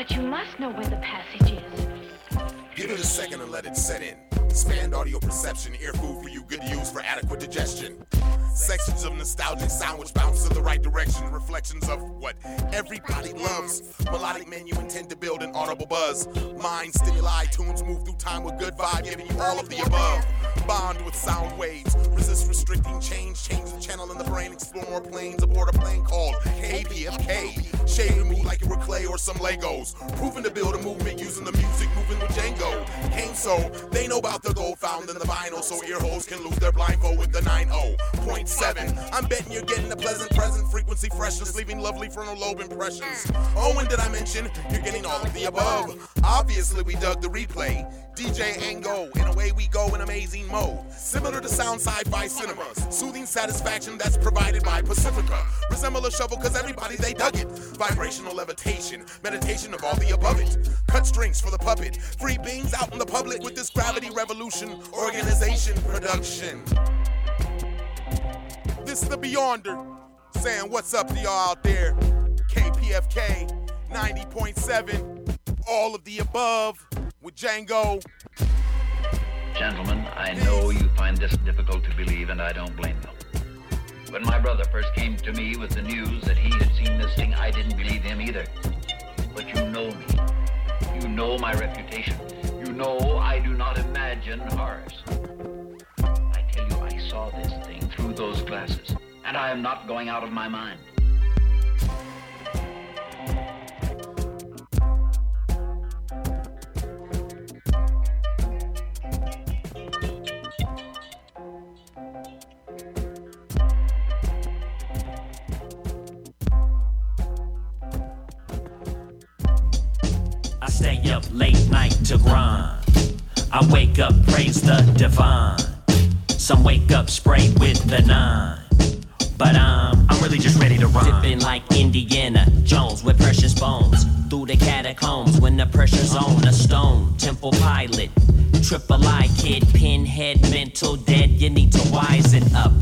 But you must know where the passage is. Give it a second and let it set in. Expand audio perception, ear food for you, good to use for adequate digestion. Sections of nostalgic sound which bounce in the right direction, reflections of what everybody loves. Melodic menu intend to build an audible buzz. Mind stimuli, tunes move through time with good vibe, giving you all of the above. Bond with sound waves, resist restricting change, change the channel in the brain, explore more planes aboard a plane called KPFK. Shade move like it were clay or some Legos. Proving to build a movement using the music, moving with Django. Came so, they know about the gold found in the vinyl, so ear holes can lose their blindfold with the 90.7. I'm betting you're getting a pleasant present, frequency freshness, leaving lovely frontal lobe impressions. Oh, and did I mention you're getting all of the above? Obviously, we dug the replay. Django, and away we go in amazing mode. Similar to sound sci-fi cinemas, soothing satisfaction that's provided by Pacifica. Resemble a shovel cause everybody they dug it. Vibrational levitation, meditation of all the above it. Cut strings for the puppet, free beings out in the public with this gravity revolution, organization production. This is the Beyonder, saying what's up to y'all out there. KPFK 90.7, all of the above with Django. Gentlemen, I know you find this difficult to believe, and I don't blame you. When my brother first came to me with the news that he had seen this thing, I didn't believe him either. But you know me. You know my reputation. You know I do not imagine horrors. I tell you, I saw this thing through those glasses, and I am not going out of my mind. Stay up late night to grind. I wake up, praise the divine. Some wake up, spray with the nine. But I'm, I'm really just ready to run. Dipping like Indiana Jones with precious bones. Through the catacombs when the pressure's on a stone. Temple pilot, triple I kid, pinhead, mental dead. You need to wisen up.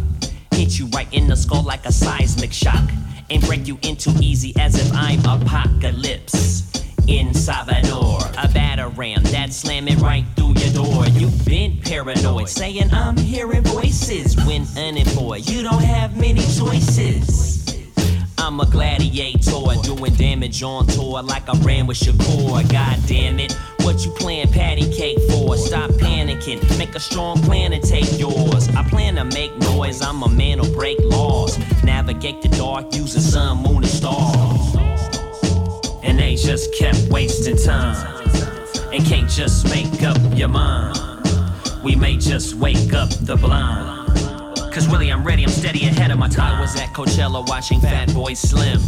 Hit you right in the skull like a seismic shock. And break you into easy as if I'm apocalypse in Salvador. A batarang that slam it right through your door. You've been paranoid, saying I'm hearing voices. When unemployed, you don't have many choices. I'm a gladiator, doing damage on tour like I ran with Shakur. God damn it, what you playing patty cake for? Stop panicking, make a strong plan and take yours. I plan to make noise, I'm a man who'll break laws. Navigate the dark using sun, moon, and stars. Just kept wasting time. And can't just make up your mind. We may just wake up the blind. Cause really, I'm ready, I'm steady ahead of my time. I was at Coachella watching Fatboy Slim.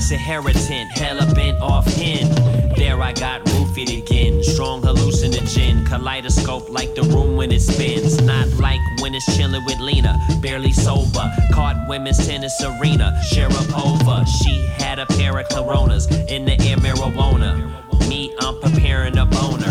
Sahara tint, hella bent off hin. There I got roofied again. Strong hallucinogen, kaleidoscope like the room when it spins. Not like when it's chilling with Lena, barely sober. Caught women's tennis arena, Sharapova. She had a pair of coronas in the air marijuana. Me, I'm preparing a boner.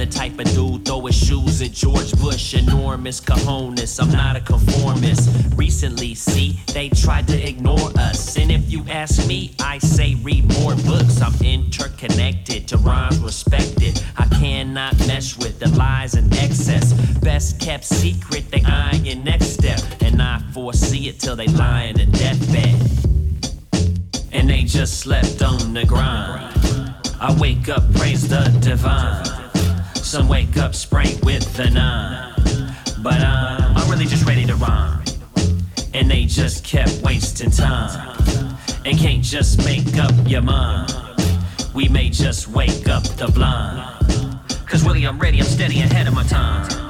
The type of dude throw his shoes at George Bush, enormous cojones. I'm not a conformist. Recently, see, they tried to ignore us. And if you ask me, I say read more books. I'm interconnected to rhymes respected. I cannot mesh with the lies and excess. Best kept secret, they eyeing your next step. And I foresee it till they lie in a deathbed. And they just slept on the grind. I wake up, praise the divine. Some wake up, spray with the nine. But I'm, I'm really just ready to rhyme. And they just kept wasting time. And can't just make up your mind. We may just wake up the blind. Cause really, I'm ready, I'm steady ahead of my time.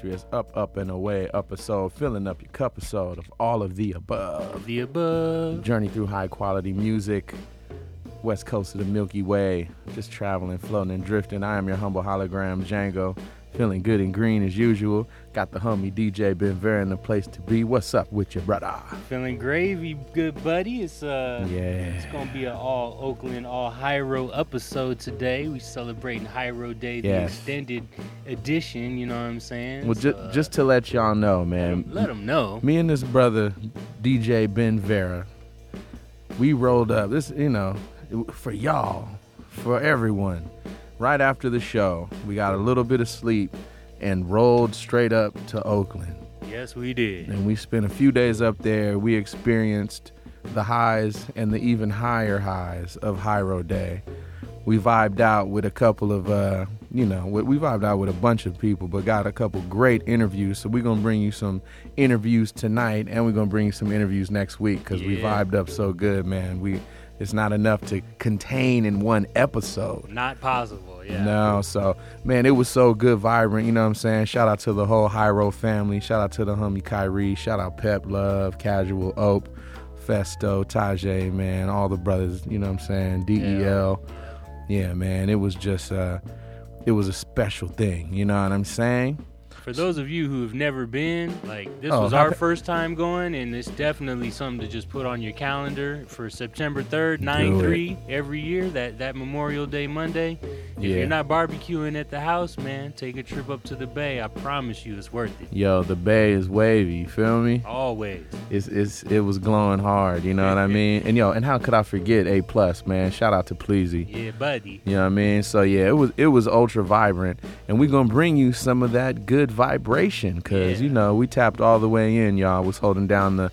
Illustrious up, up, and away episode, filling up your cup episode of all of the above. The above. Journey through high quality music, west coast of the Milky Way, just traveling, floating, and drifting. I am your humble hologram, Django. Feeling good and green as usual. Got the homie DJ Ben Vera in the place to be. What's up with you, brother? Feeling gravy, good buddy. It's uh, Yeah. it's gonna be an all Oakland, all Hiero episode today. We celebrating Hiero Day, the Yes. extended edition. You know what I'm saying? Well, So, ju- uh, just to let y'all know, man, let them know. me and this brother DJ Ben Vera, we rolled up. This, you know, for y'all, for everyone. Right after the show, we got a little bit of sleep and rolled straight up to Oakland. Yes, we did. And we spent a few days up there. We experienced the highs and the even higher highs of Hiero Day. We vibed out with a couple of, uh, you know, we we vibed out with a bunch of people, but got a couple great interviews. So we're gonna bring you some interviews tonight, and we're gonna bring you some interviews next week because we vibed up so good, man. We it's not enough to contain in one episode. Not possible. Yeah. No, so man, it was so good, vibrant. You know what I'm saying? Shout out to the whole Hiero family. Shout out to the homie Kyrie. Shout out Pep Love, Casual Ope, Phesto, Tajai, man, all the brothers. You know what I'm saying? Del. Yeah, man, it was just uh, it was a special thing. You know what I'm saying? For those of you who have never been, like this Oh, was our first time going, and it's definitely something to just put on your calendar for September third, nine three every year. That that Memorial Day Monday. If Yeah. you're not barbecuing at the house, man, take a trip up to the Bay. I promise you, it's worth it. Yo, the Bay is wavy. You feel me? Always. It's, it's it was glowing hard. You know what I mean? And yo, and how could I forget A plus, man? Shout out to Pleasy. Yeah, buddy. You know what I mean? So yeah, it was it was ultra vibrant, and we're gonna bring you some of that good vibration, cause Yeah. you know we tapped all the way in, y'all. Was holding down the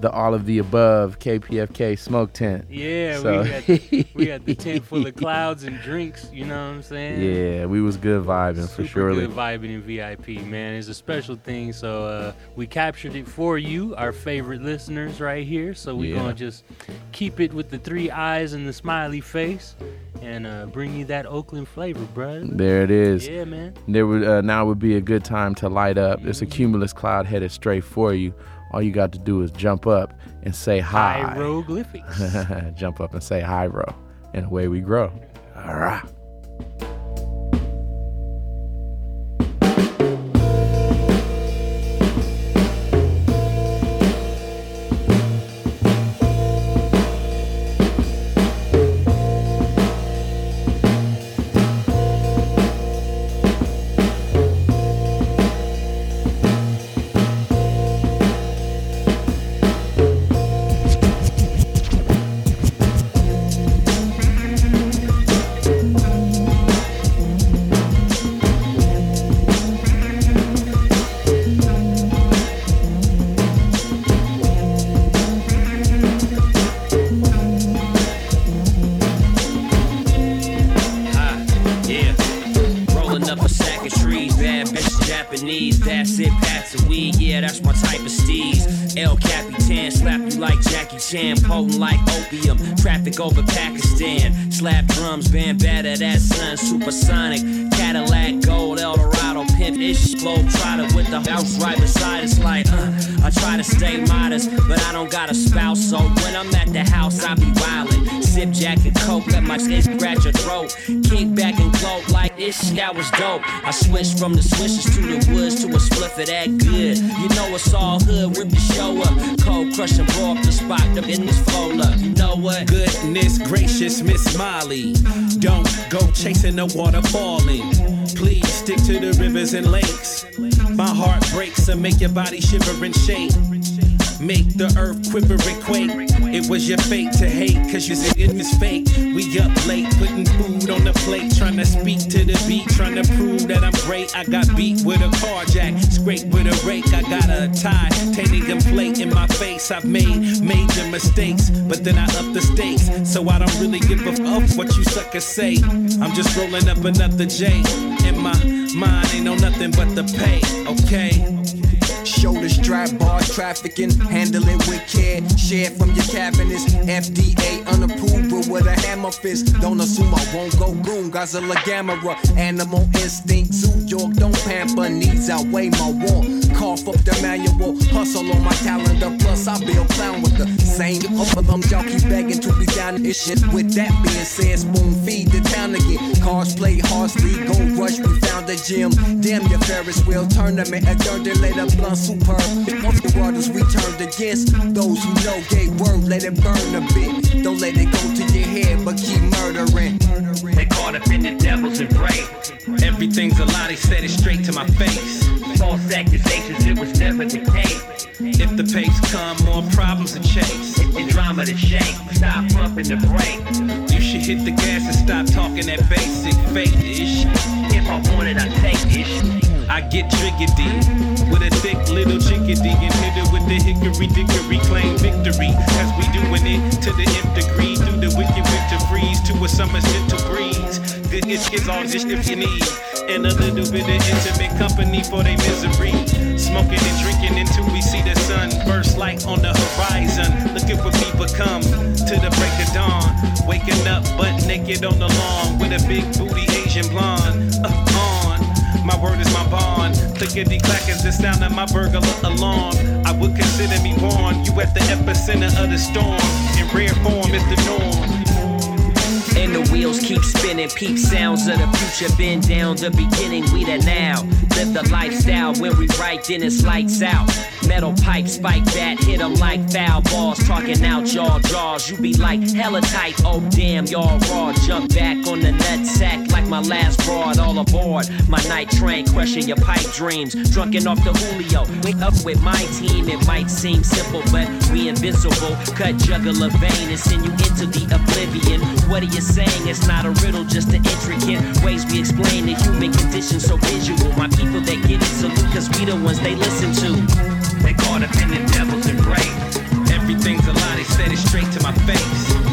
the all of the above KPFK smoke tent. Yeah, So- we had, we got the tent full of clouds and drinks. You know what I'm saying? Yeah, we was good vibing for sure good vibing in VIP, man. It's a special thing. So uh, we captured it for you, our favorite listeners, right here. So we're Yeah. gonna just keep it with the three eyes and the smiley face, and uh, bring you that Oakland flavor, bro. There it is. Yeah, man. There would uh, now would be a good time to light up. It's a cumulus cloud headed straight for you. All you got to do is jump up and say hi. Hieroglyphics. jump up and say hi, bro, and away we grow. All right. Supersonic. Cadillac, gold, Eldorado, pimp, ish, flow, trotter with the house right beside us, like, uh. I try to stay modest, but I don't got a spouse, so when I'm at the house, I be wildin'. Sip Jack and Coke, let my skin scratch your throat. This that was dope. I switched from the swishes to the woods to a spliff of that good. You know it's all hood, rip the show up. Cold crush and up the spot up in this fold up. You know what? Goodness gracious, Miss Molly. Don't go chasing the water falling. Please stick to the rivers and lakes. My heart breaks and make your body shiver and shake. Make the earth quiver and quake. It was your fate to hate, cause you said it was fake. We up late, putting food on the plate, trying to speak to the beat, trying to prove that I'm great. I got beat with a car jack, scrape with a rake. I got a tie, titanium plate in my face. I've made major mistakes, but then I up the stakes. So I don't really give a fuck what you suckers say. I'm just rolling up another J. In my mind, ain't no nothing but the pay, okay? Shoulder strap, bars trafficking, handle it with care. shared from your cabinets. FDA unapproved, but with a hammer fist. Don't assume I won't go goon. Godzilla Gamma, animal instinct. Zoo York, don't pamper. Needs outweigh my want. Cough up the manual, hustle on my calendar. Plus, I be a clown with the same them. Y'all keep begging to be down this shit. With that being said, spoon feed the town again. Cars play horsley, go rush. We found the gym. Damn your Ferris wheel tournament. A day later, blunt superb. Once the waters returned against those who know gave word, let it burn a bit. Don't let it go to your head, but keep murdering. They caught up in the devil's embrace. Everything's a lie, they said it straight to my face. False accusations, it was never the case. If the pace come, more problems to chase. And drama to shake, stop pumping the brake. You should hit the gas and stop talking that basic fake ish. If I want it, I take it. I get triggedy with a thick little chickadee and hit it with the hickory dickory claim victory. As we doing it to the nth degree through the wicked winter freeze to a summer's gentle breeze. Good itch is all just if you need. And a little bit of intimate company for their misery. Smoking and drinking until we see the sun burst light on the horizon. Looking for people come to the break of dawn. Waking up butt naked on the lawn with a big booty Asian blonde. Uh, on. My word is my bond. Clickety clack is the sound of my burglar alarm. I would consider me born. You at the epicenter of the storm. In rare form is the norm. And the wheels keep spinning, peep sounds of the future. Been down the beginning, we the now. Live the lifestyle when we write, then it's lights out. Metal pipe, spike that, hit 'em like foul balls. Talking out y'all jaws, you be like hella tight. Oh damn, y'all raw. Jump back on the nut sack like my last broad. All aboard my night train, crushing your pipe dreams. Drunken off the Julio. Wake up with my team, it might seem simple, but we invincible. Cut jugular vein and send you into the oblivion. What are you saying? It's not a riddle, just an intricate ways we explain the human condition so visual. My people that get it salute, cause we the ones they listen to. They caught up in the devil's embrace. Everything's a lie, they said it straight to my face.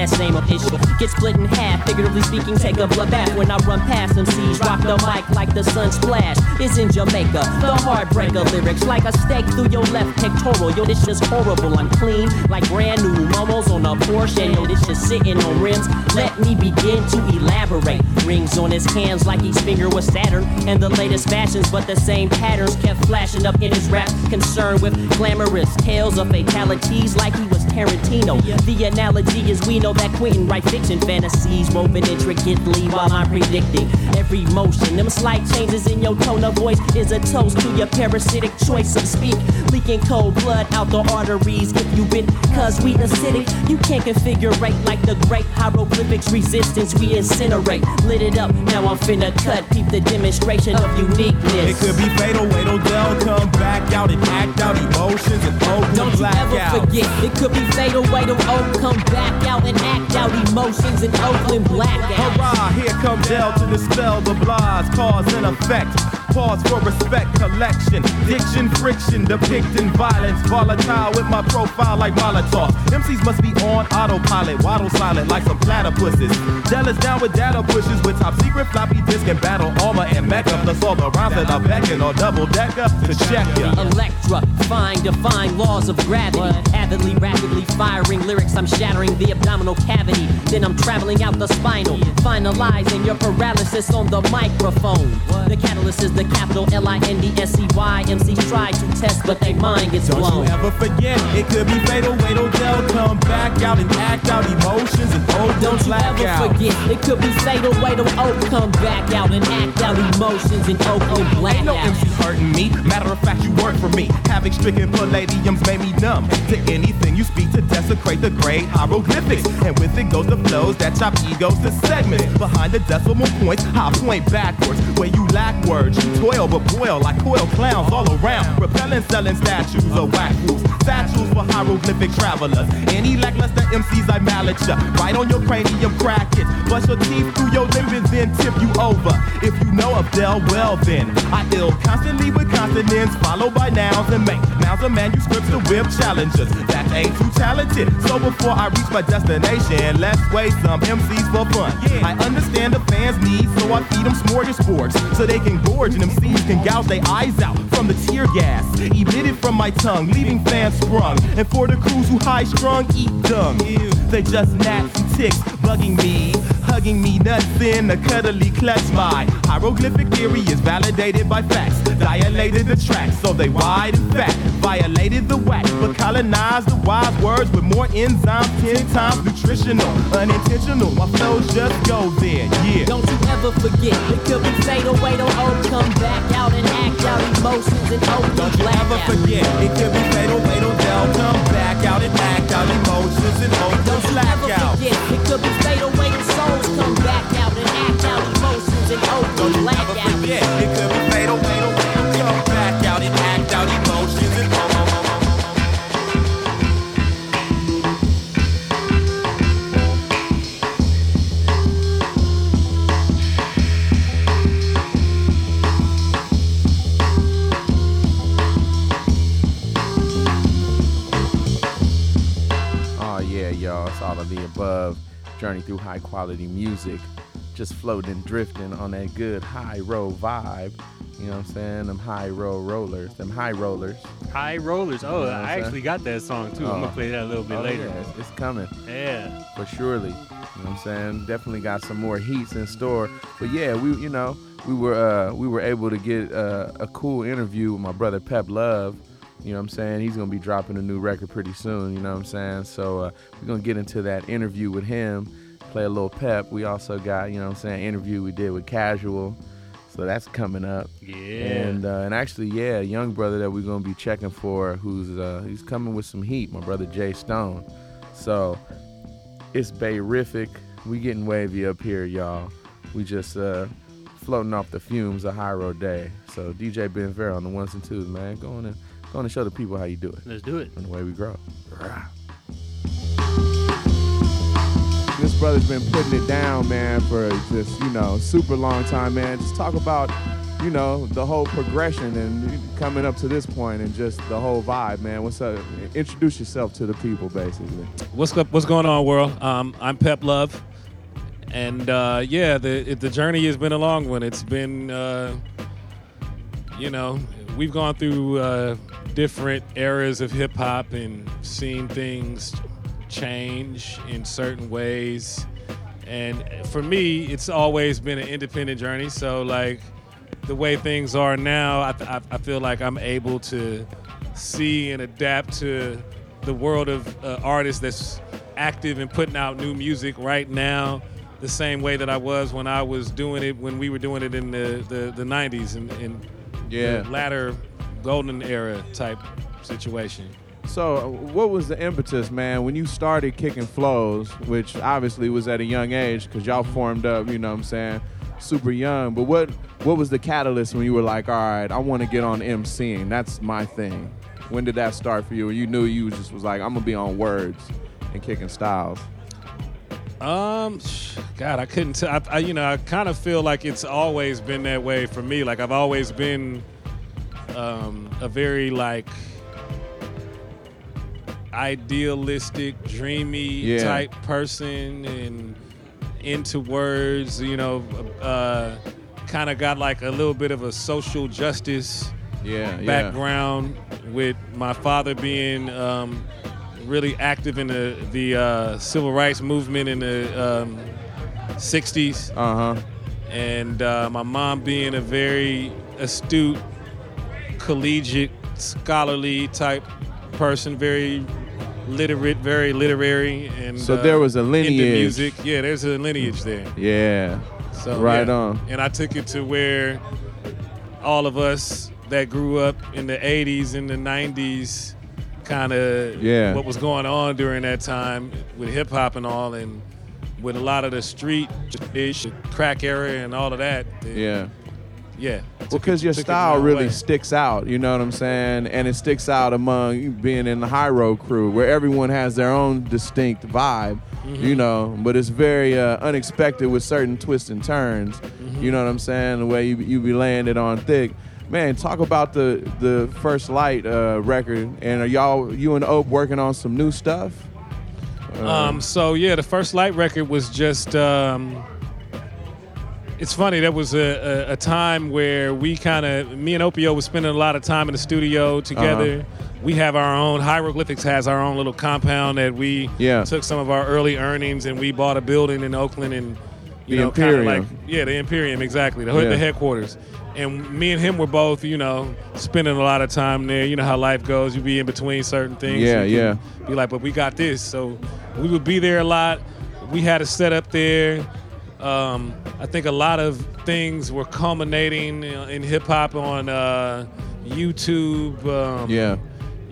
That same old issue. Get split in half, figuratively speaking, take a bloodbath when I run past them seas. Rock the mic like the sun splash. Is in Jamaica, the heartbreaker lyrics like a stake through your left pectoral. Yo, this just horrible. I'm clean like brand new momos on a Porsche. And yo, this just sitting on rims. Let me begin to elaborate. Rings on his hands like each finger was Saturn. And the latest fashions, but the same patterns kept flashing up in his rap. Concerned with glamorous tales of fatalities like he was Tarantino. The analogy is we know that Quentin write fiction fantasies woven intricately while I'm predicting every motion. Them slight changes in your tone of voice is a toast to your parasitic choice of speak. Leaking cold blood out the arteries if you bit, cause we acidic. You can't configurate like the great hieroglyphics resistance we incinerate. Lit it up, now I'm finna cut. Peep the demonstration of uniqueness. It could be fatal, wait till emotions and Don't you ever forget, it could be fatal. Wait till Oak come back out and act out emotions in Oakland blackout. Hurrah, here comes Del to dispel the blahs, cause and effect. Pause for respect collection. Diction, friction, depicting violence. Volatile with my profile like Molotov. MCs must be on autopilot, waddle silent like some platypuses. Del is down with data pushes with top secret floppy disk and battle armor and mecha. Plus all the rhymes that I beckon or double decker to check ya. Electra, fine, define laws of gravity. Avidly, rapidly firing lyrics, I'm shattering the abdominal cavity. Then I'm traveling out the spinal, finalizing your paralysis on the microphone. The catalyst is the capital L-I-N-D-S-E-Y. MCs try to test, but they mind gets blown. Don't you ever forget, it could be fatal. Wait they'll come back out and act out emotions and hold them Don't you ever out. forget, it could be fatal. Wait Oak come back out and act out emotions and Oakland black Ain't no out. Hurting me. Matter of fact, you work for me. Having stricken palladiums made me numb to anything you speak to desecrate the great hieroglyphics. And with it goes the flows that chop egos to segments. Behind the decimal points, I point backwards. Where you lack words, toil but boil like coil clowns all around. Repelling, selling statues of whack fools. Statues for hieroglyphic travelers. Any lackluster MCs I mallet ya. Right on your cranium, crack it. Bust your teeth through your limbs, then tip you over. If you know of Del, well then. I ill constantly with consonants, followed by nouns and make nouns and manuscripts to whip challenges. That ain't too talented. So before I reach my destination, let's waste some MCs for fun. I understand the fans' needs, so I feed them smorgasbords. So they can gorge and MCs can gouge their eyes out from the tear gas emitted from my tongue, leaving fans sprung. And for the crews who high strung, eat dung. They just and ticks bugging me, hugging me nuts in a cuddly clutch. My hieroglyphic theory is validated by facts. Dilated the tracks so they wide and fat. Violated the wax, but colonized the wise words with more enzymes, ten times nutritional. Unintentional, my flows just go there, yeah. Don't you ever forget, it could be fatal. Wait Oak come back out and act out emotions and Oakland Don't you ever out. forget, it could be fatal, fatal, they'll come back out and act out emotions and hope Don't don't you slack out. Forget, it could be fatal. Oh yeah, y'all. It's all of the above. Journey through high quality music. Just floating and drifting on that good high roll vibe. You know what I'm saying? Them high roll rollers. Them high rollers. High Rollers. Oh, You know I actually got that song too. I'm Oh. gonna play that a little bit Oh, later. yeah, it's, it's coming. Yeah. For surely. You know what I'm saying? Definitely got some more heats in store. But yeah, we you know, we were uh we were able to get uh, a cool interview with my brother Pep Love. You know what I'm saying? He's gonna be dropping a new record pretty soon, you know what I'm saying? So uh, we're gonna get into that interview with him, play a little pep. We also got, you know what I'm saying, interview we did with Casual. So that's coming up. Yeah. And uh, and actually, yeah, a young brother that we're gonna be checking for, who's uh, he's coming with some heat. My brother Jay Stone. So it's Bayrific. We getting wavy up here, y'all. We just uh, floating off the fumes of road Day. So DJ Ben Vera on the ones and twos, man. Go on and go on and show the people how you do it. Let's do it. And the way we grow. Rah. Brother's been putting it down, man, for just, you know, super long time, man. Just talk about, you know, the whole progression and coming up to this point and just the whole vibe, man. What's up? Introduce yourself to the people, basically. What's up? What's going on, world? Um, I'm Pep Love, and uh, yeah, the the journey has been a long one. It's been, uh, you know, we've gone through uh, different eras of hip hop and seen things change in certain ways. And for me, it's always been an independent journey. So like the way things are now, I, I, I feel like I'm able to see and adapt to the world of uh, artists that's active and putting out new music right now the same way that I was when I was doing it when we were doing it in the, the, the 90s and, and Yeah. the latter golden era type situation. So, uh, what was the impetus, man, when you started kicking flows, which obviously was at a young age because y'all formed up, you know what I'm saying, super young. But what what was the catalyst when you were like, all right, I want to get on MCing? That's my thing. When did that start for you? You knew you just was like, I'm gonna be on words and kicking styles. Um, God, I couldn't tell. I, I, you know, I kind of feel like it's always been that way for me. Like I've always been um, a very like idealistic, dreamy Yeah. type person, and into words. You know, uh, kind of got like a little bit of a social justice Yeah, yeah. background with my father being um, really active in the the uh, civil rights movement in the um, 60s. Uh huh. and uh, my mom being a very astute, collegiate, scholarly type person, very literate, very literary, and So uh, there was a into lineage. music. Yeah, there's a lineage there. Yeah. So right yeah. on. And I took it to where all of us that grew up in the 80s and the 90s kind of Yeah. what was going on during that time with hip hop and all and with a lot of the street ish crack era and all of that. Yeah. Yeah. Well, because your style really way. sticks out, you know what I'm saying? And it sticks out among being in the Hiero crew where everyone has their own distinct vibe, Mm-hmm. you know, but it's very uh, unexpected with certain twists and turns. Mm-hmm. You know what I'm saying? The way you, you be laying it on thick. Man, talk about the the First Light uh, record. And are y'all, you and Ope working on some new stuff? Uh, Um, so yeah, the first light record was just. Um, it's funny. That was a, a, a time where we kind of, me and Opio was spending a lot of time in the studio together. Uh-huh. We have our own. Hieroglyphics has our own little compound that we Yeah. took some of our early earnings and we bought a building in Oakland and you The know kind of like yeah the Imperium exactly the, Yeah. the headquarters. And me and him were both you know spending a lot of time there. You know how life goes. You be in between certain things. Yeah, yeah. Be like, but we got this. So we would be there a lot. We had a setup there. Um, I think a lot of things were culminating uh, in hip hop on uh, YouTube. Um, Yeah.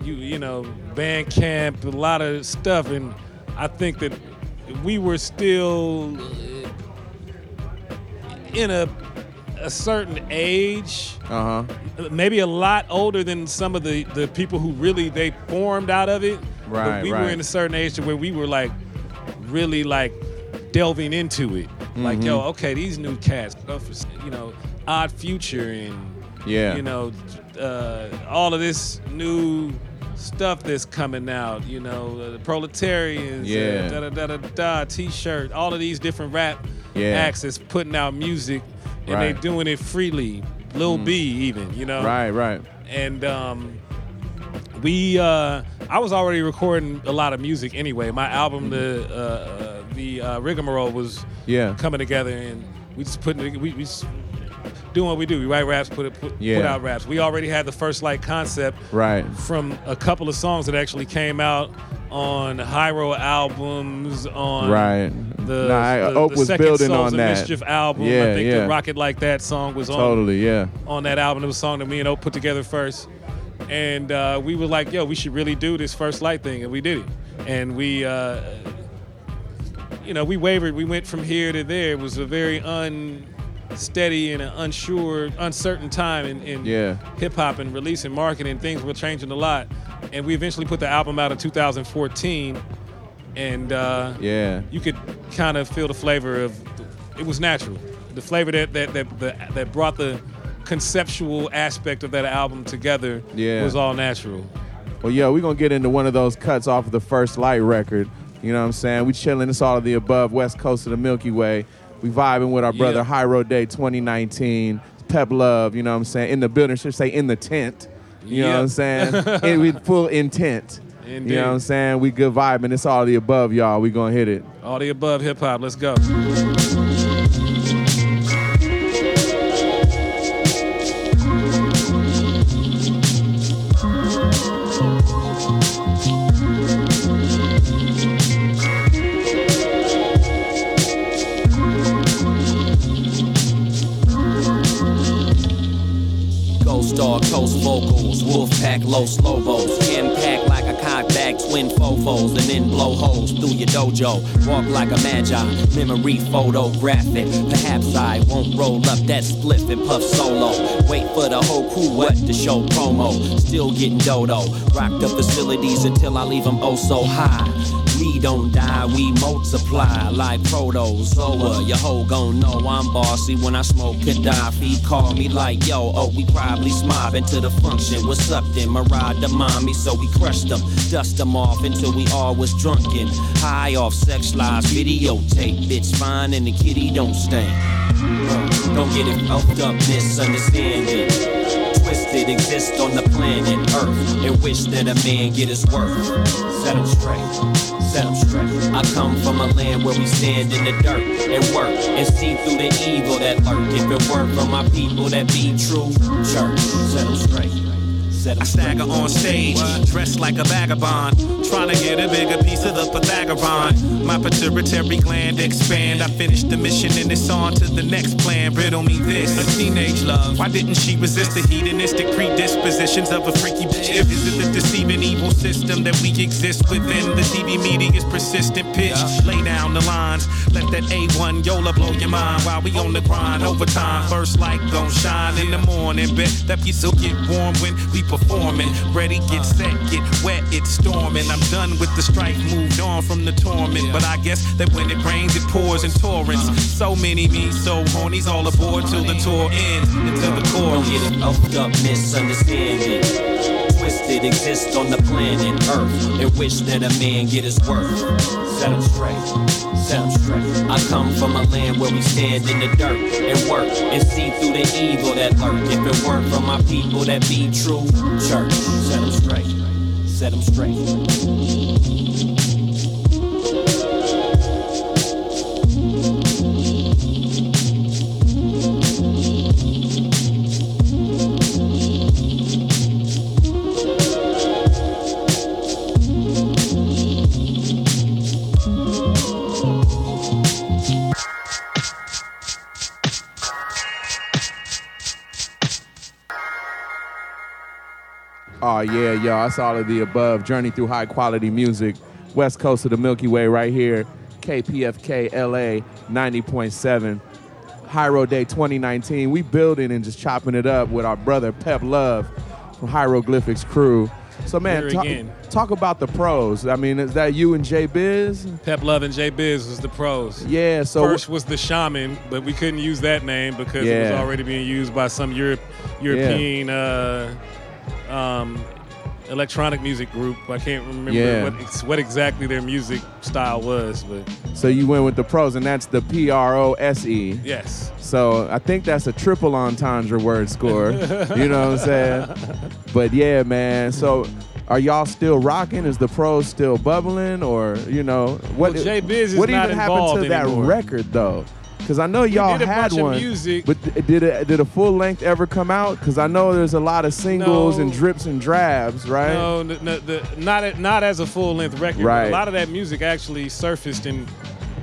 You you know Bandcamp, a lot of stuff, and I think that we were still in a a certain age Uh huh. maybe a lot older than some of the, the people who really they formed out of it. Right, But we were in a certain age to where we were like really like delving into it. Like, Mhm. yo, okay, these new cats, you know, Odd Future and Yeah. you know, uh, all of this new stuff that's coming out. You know, uh, the proletarians, Yeah. uh, da da da da da, T-shirt, all of these different rap Yeah. acts that's putting out music, and Right. they doing it freely. Lil Mm. B, even you know, Right, right. and um, we uh, I was already recording a lot of music anyway. My album, the uh, uh, the uh, rigmarole, was Yeah. coming together, and we just putting it- we, we just doing what we do. We write raps, put it put, put Yeah. out raps. We already had the first light concept Right. from a couple of songs that actually came out on Hiero albums on Right. the, Nah, I- the, Ope the was Second building Souls on of that. Mischief album. Yeah, I think yeah. the Rocket Like That song was on Totally, yeah. on that album. It was a song that me and Ope put together first. And uh, we were like, yo, we should really do this first light thing. And we did it. And we, uh, you know, we wavered. We went from here to there. It was a very unsteady and an unsure, uncertain time in, in Yeah. hip hop and release and marketing. Things were changing a lot. And we eventually put the album out in 2014. And uh, Yeah. you could kind of feel the flavor of it was natural the flavor that that that, that, that brought the conceptual aspect of that album together Yeah. was all natural Well, yeah, we're gonna get into one of those cuts off of the first light record. You know what I'm saying? We chilling, it's all of the above, west coast of the Milky Way. We vibing with our brother Yeah. Hiero Day 2019. Pep Love, you know what I'm saying? In the building, should say in the tent. You know what I'm saying? and with full intent. You know what I'm saying? We good vibing. It's all of the above, y'all. We gonna hit it. all the above hip-hop let's go vocals, Wolfpack Los Lobos, impact like a cockback twin fofos, and then blow holes through your dojo. Walk like a magi, memory photographic. Perhaps I won't roll up that spliff and puff solo. Wait for the whole crew what to show promo. Still getting dodo. Rock the facilities until I leave them oh so high. We don't die, we multiply like protozoa. Your hoe gon' know I'm bossy when I smoke Gaddafi. Call me like, yo, oh, we probably smobbing to the function. What's up then? Marad the mommy, so we crushed them, dust them off until we all was drunken. High off sex lies, videotape, bitch fine and the kitty don't stink. Uh. Don't get it fucked up, misunderstanding. Twisted exist on the planet Earth and wish that a man get his worth. Set 'em straight. I come from a land where we stand in the dirt and work and see through the evil that lurk. If it weren't for my people that be true, church, set 'em straight. I stagger on stage, dressed like a vagabond, trying to get a bigger piece of the Pythagorean. My pituitary gland expand. I finish the mission and it's on to the next plan. Riddle me this: a teenage love. Why didn't she resist the hedonistic predispositions of a freaky bitch? Is it the deceiving evil system that we exist within? The TV media's persistent pitch. Lay down the lines, let that A1 Yola blow your mind while we on the grind. Overtime, first light gon' shine in the morning. Bet that piece will get warm when we performing. Ready, get set, get wet, it's storming. I'm done with the strife, moved on from the torment. But I guess that when it rains, it pours in torrents. So many me, so horny's all aboard till the tour ends. Until the core. Don't get it up, misunderstanding. Twisted exist on the planet Earth and wish that a man get his worth. Set 'em straight, set straight. I come from a land where we stand in the dirt and work and see through the evil that lurk. If it weren't for my people that be true, church, set set 'em straight, set set 'em straight. Oh yeah, y'all. It's all of the above. Journey through high quality music. West coast of the Milky Way right here. KPFK LA 90.7. Hiero Day 2019. We building and just chopping it up with our brother Pep Love from Hieroglyphics crew. So man, talk, talk about the pros. I mean, is that you and Jay Biz? Pep Love and Jay Biz was the pros. Yeah, so first was the shaman, but we couldn't use that name because it was already being used by some Europe, European uh, um, electronic music group. I can't remember Yeah. what, ex- what exactly their music style was, but So you went with the pros, and that's the P R O S E. yes. So I think that's a triple entendre word score. you know what I'm saying? But yeah, man. So are y'all still rocking? Is the pros still bubbling, or you know what? Well, Jay Biz is what even happened to that anymore. record though? Because I know y'all did a had one, music. but th- did it did a full length ever come out? Because I know there's a lot of singles No. and drips and drabs, right? No, n- the, not a- not as a full length record. Right. A lot of that music actually surfaced in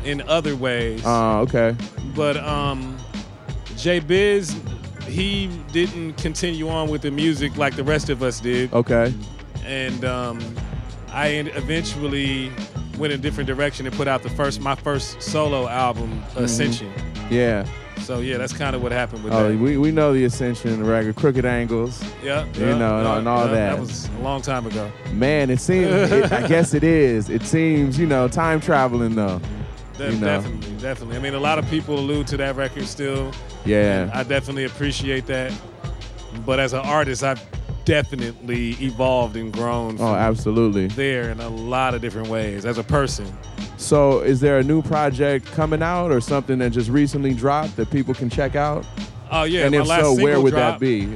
in other ways. Oh, okay. but um, Jay Biz, he didn't continue on with the music like the rest of us did. Okay. and um, I eventually went a different direction and put out the first my first solo album, mm-hmm. Ascension. Yeah. So yeah, that's kind of what happened with Oh, that. we, we know the Ascension and the record, Crooked Angles. yeah, You yeah, know, and, yeah, and all yeah, that. That was a long time ago. Man, it seems. it, I guess it is. It seems, you know, time traveling though. De- you know. Definitely, definitely. I mean, a lot of people allude to that record still. Yeah. I definitely appreciate that. But as an artist, I've definitely evolved and grown Oh, absolutely. there in a lot of different ways. As a person, So, is there a new project coming out or something that just recently dropped that people can check out? oh yeah. and if last so, where would dropped- that be?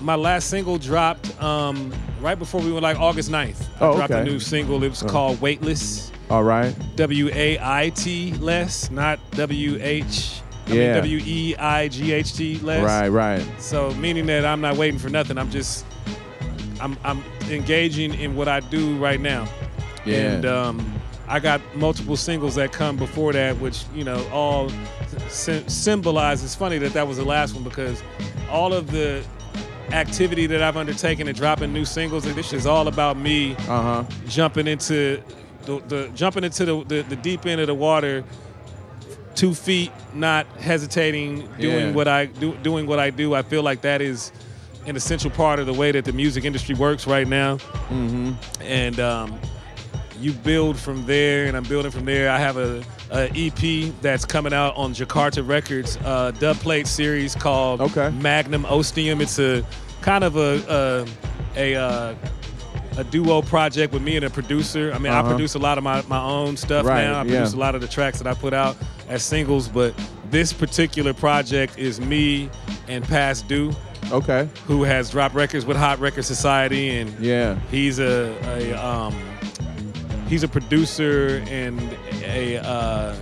My last single dropped um, right before we went like August 9th. I Oh, dropped a new single. It was Oh. called Weightless. All right. W A I T less, not W H. I Yeah. W E I G H T less. Right, right. So meaning that I'm not waiting for nothing. I'm just I'm I'm engaging in what I do right now. Yeah. And um, I got multiple singles that come before that, which you know all sy- symbolize. It's funny that that was the last one because all of the activity that I've undertaken and dropping new singles, and this is all about me Uh huh. jumping into the, the jumping into the, the, the deep end of the water two feet not hesitating doing Yeah. what i do doing what i do i feel like that is an essential part of the way that the music industry works right now Mm-hmm. and um, you build from there and i'm building from there i have a, a ep that's coming out on jakarta records uh, dub plate series called Okay. magnum ostium it's a kind of a a, a uh, a duo project with me and a producer. I mean, I Uh-huh. produce a lot of my, my own stuff Right, now. I yeah. produce a lot of the tracks that I put out. as singles, but this particular project is me and Pasdue. Okay. Who has dropped records with Hot Record Société, and Yeah. he's a, a um, he's a producer and a uh,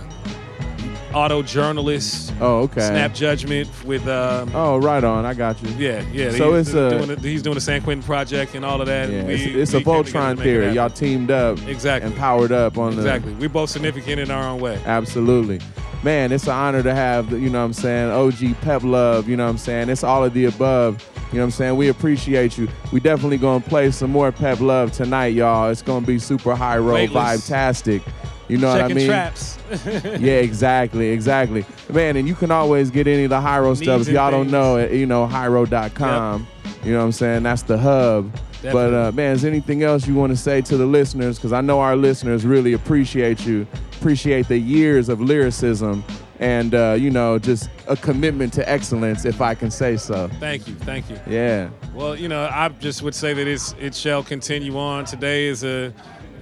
auto journalist. Oh, okay. Snap Judgment with um, Oh, right on. I got you. yeah, yeah. So he's it's a doing the, he's doing the San Quentin project and all of that. yeah, We- it's, it's a came together to Voltron theory. Y'all teamed up Exactly. and powered up on the Exactly. the We both significant in our own way. Absolutely. Man, it's an honor to have, you know what I'm saying, OG Pep Love, you know what I'm saying? It's all of the above. You know what I'm saying? We appreciate you. We definitely gonna play some more Pep Love tonight, y'all. It's gonna be super high Weightless. vibe-tastic. You know what I mean? traps. yeah, exactly, exactly. Man, and you can always get any of the Hiero stuff. If y'all don't things. know it, you know, Hiero.com. You know what I'm saying? That's the hub. But uh, man, is anything else you want to say to the listeners? Because I know our listeners really appreciate you, appreciate the years of lyricism, and uh, you know, just a commitment to excellence, if I can say so. Thank you, thank you. Yeah. Well, you know, I just would say that it's, it shall continue on. Today is a,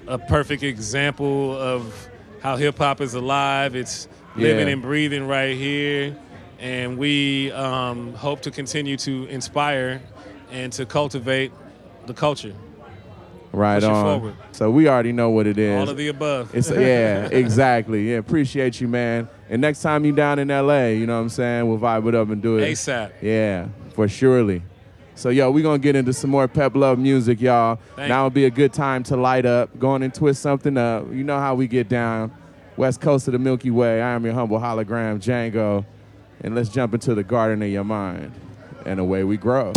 a perfect example of how hip hop is alive. It's living Yeah. and breathing right here. And we um, hope to continue to inspire and to cultivate the culture. Right Push on. So we already know what it is. All of the above. It's yeah, exactly. Yeah, appreciate you, man. And next time you down in LA, you know what I'm saying? We'll vibe it up and do it. ASAP. Yeah, for surely. So yo, we're gonna get into some more pep love music, y'all. Thank now would be a good time to light up, go on and twist something up. You know how we get down. West coast of the Milky Way. I am your humble hologram, Django. And let's jump into the garden of your mind. And away we grow.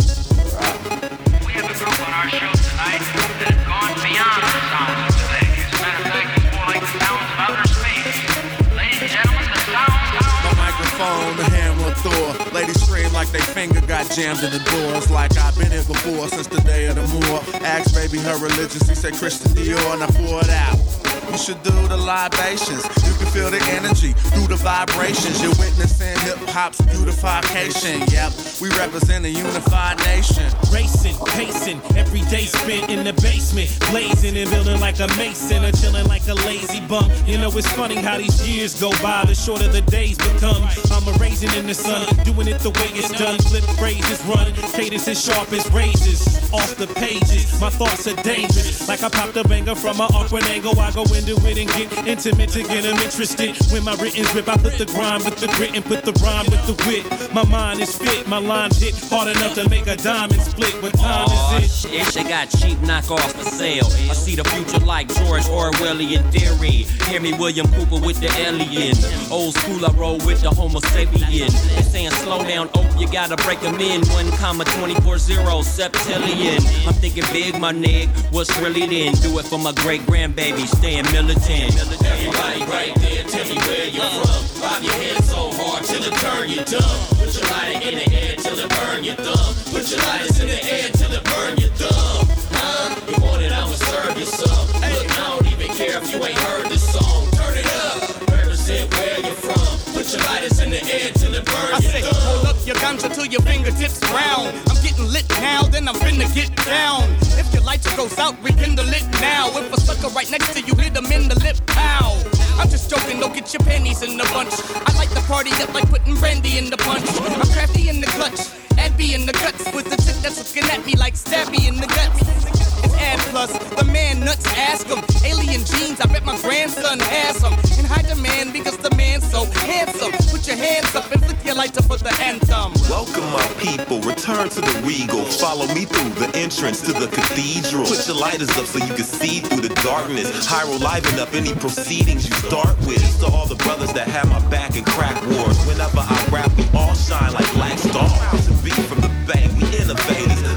Like they finger got jammed in the doors. Like I've been here before since the day of the Moor. Ask baby her religion, she said Christian Dior, and I pour it out. You should do the libations. You can feel the energy through the vibrations. You're witnessing hip hop's beautification. Yep, we represent a unified nation. Racing, pacing, every day spent in the basement, blazing and building like a mason or chilling like a lazy bum. You know, it's funny how these years go by, the shorter the days become. I'm a raisin in the sun, doing it the way it's done. Flip phrases, run, cadence as sharp as razors. Off the pages, my thoughts are dangerous. Like I popped a banger from an awkward angle, I go into it and get intimate to get them interested. When my written's rip, I put the grind with the grit and put the rhyme with the wit. My mind is fit, my lines hit hard enough to make a diamond split. What time Aw, is it? Oh, shit, they got cheap knockoffs for sale. I see the future like George Orwellian theory. Hear me, William Cooper with the alien. Old school, I roll with the Homo sapien. They saying slow down, oh, you gotta break 'em in. 1 comma 24 0 septillion. I'm thinking big, my nig. What's really then? Do it for my great grandbaby, staying militant. Everybody right there, tell me where you're from. Bob your head so hard till it turn you dumb. Put your lighter in the air till it burn your thumb. Put your lighters in the air till it burn your thumb. Huh? You want it, I'ma serve you some. Look, I don't even care if you ain't heard this song. Turn it up. Represent where you're from. Put your lighters in the air till it burn I your say, thumb. Your ganja till your fingertips brown. I'm getting lit now, then I'm finna get down. If your lights goes out, rekindle it now. If a sucker right next to you, hit him in the lip, pow. I'm just joking, don't get your pennies in the bunch. I like the party up like putting brandy in the punch. I'm crafty in the clutch, Abby in the guts. With the chick that's looking at me like stabby in the guts. It's ad plus, the man nuts, ask him. Alien genes, I bet my grandson has them. In high demand because the man's so handsome. Put your hands up and flick your lighter for the anthem. Welcome, my people. Return to the regal. Follow me through the entrance to the cathedral. Put your lighters up so you can see through the darkness. Hiero liven up any proceedings you start with. To all the brothers that have my back in crack wars. Whenever I rap, we all shine like black stars. To be from the bay, we innovators.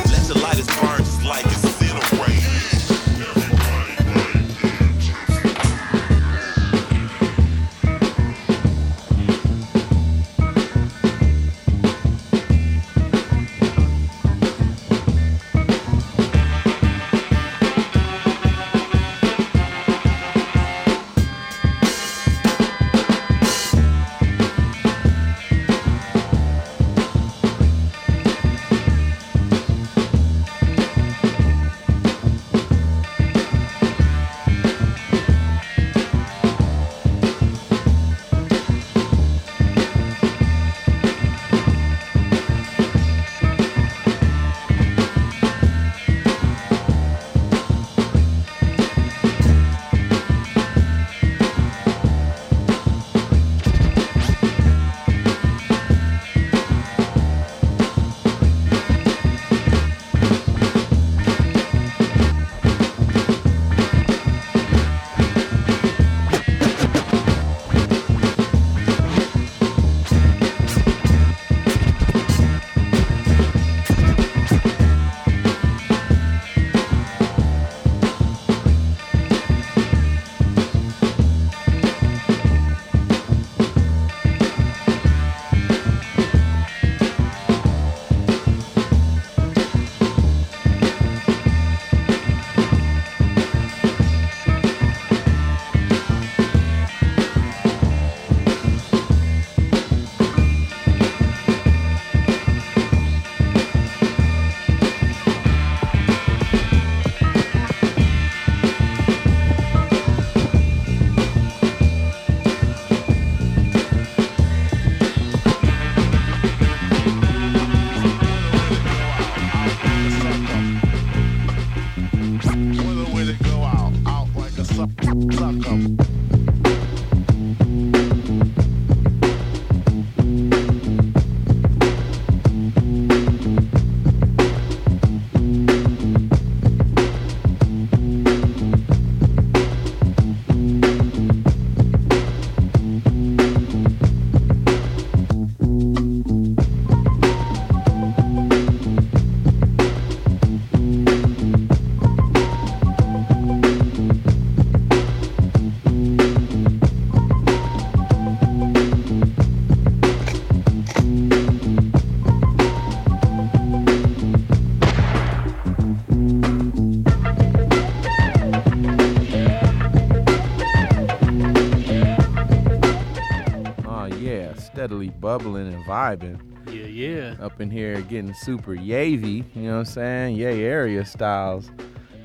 And vibing. Yeah, yeah. Up in here getting super yavy, you know what I'm saying? Yay area styles.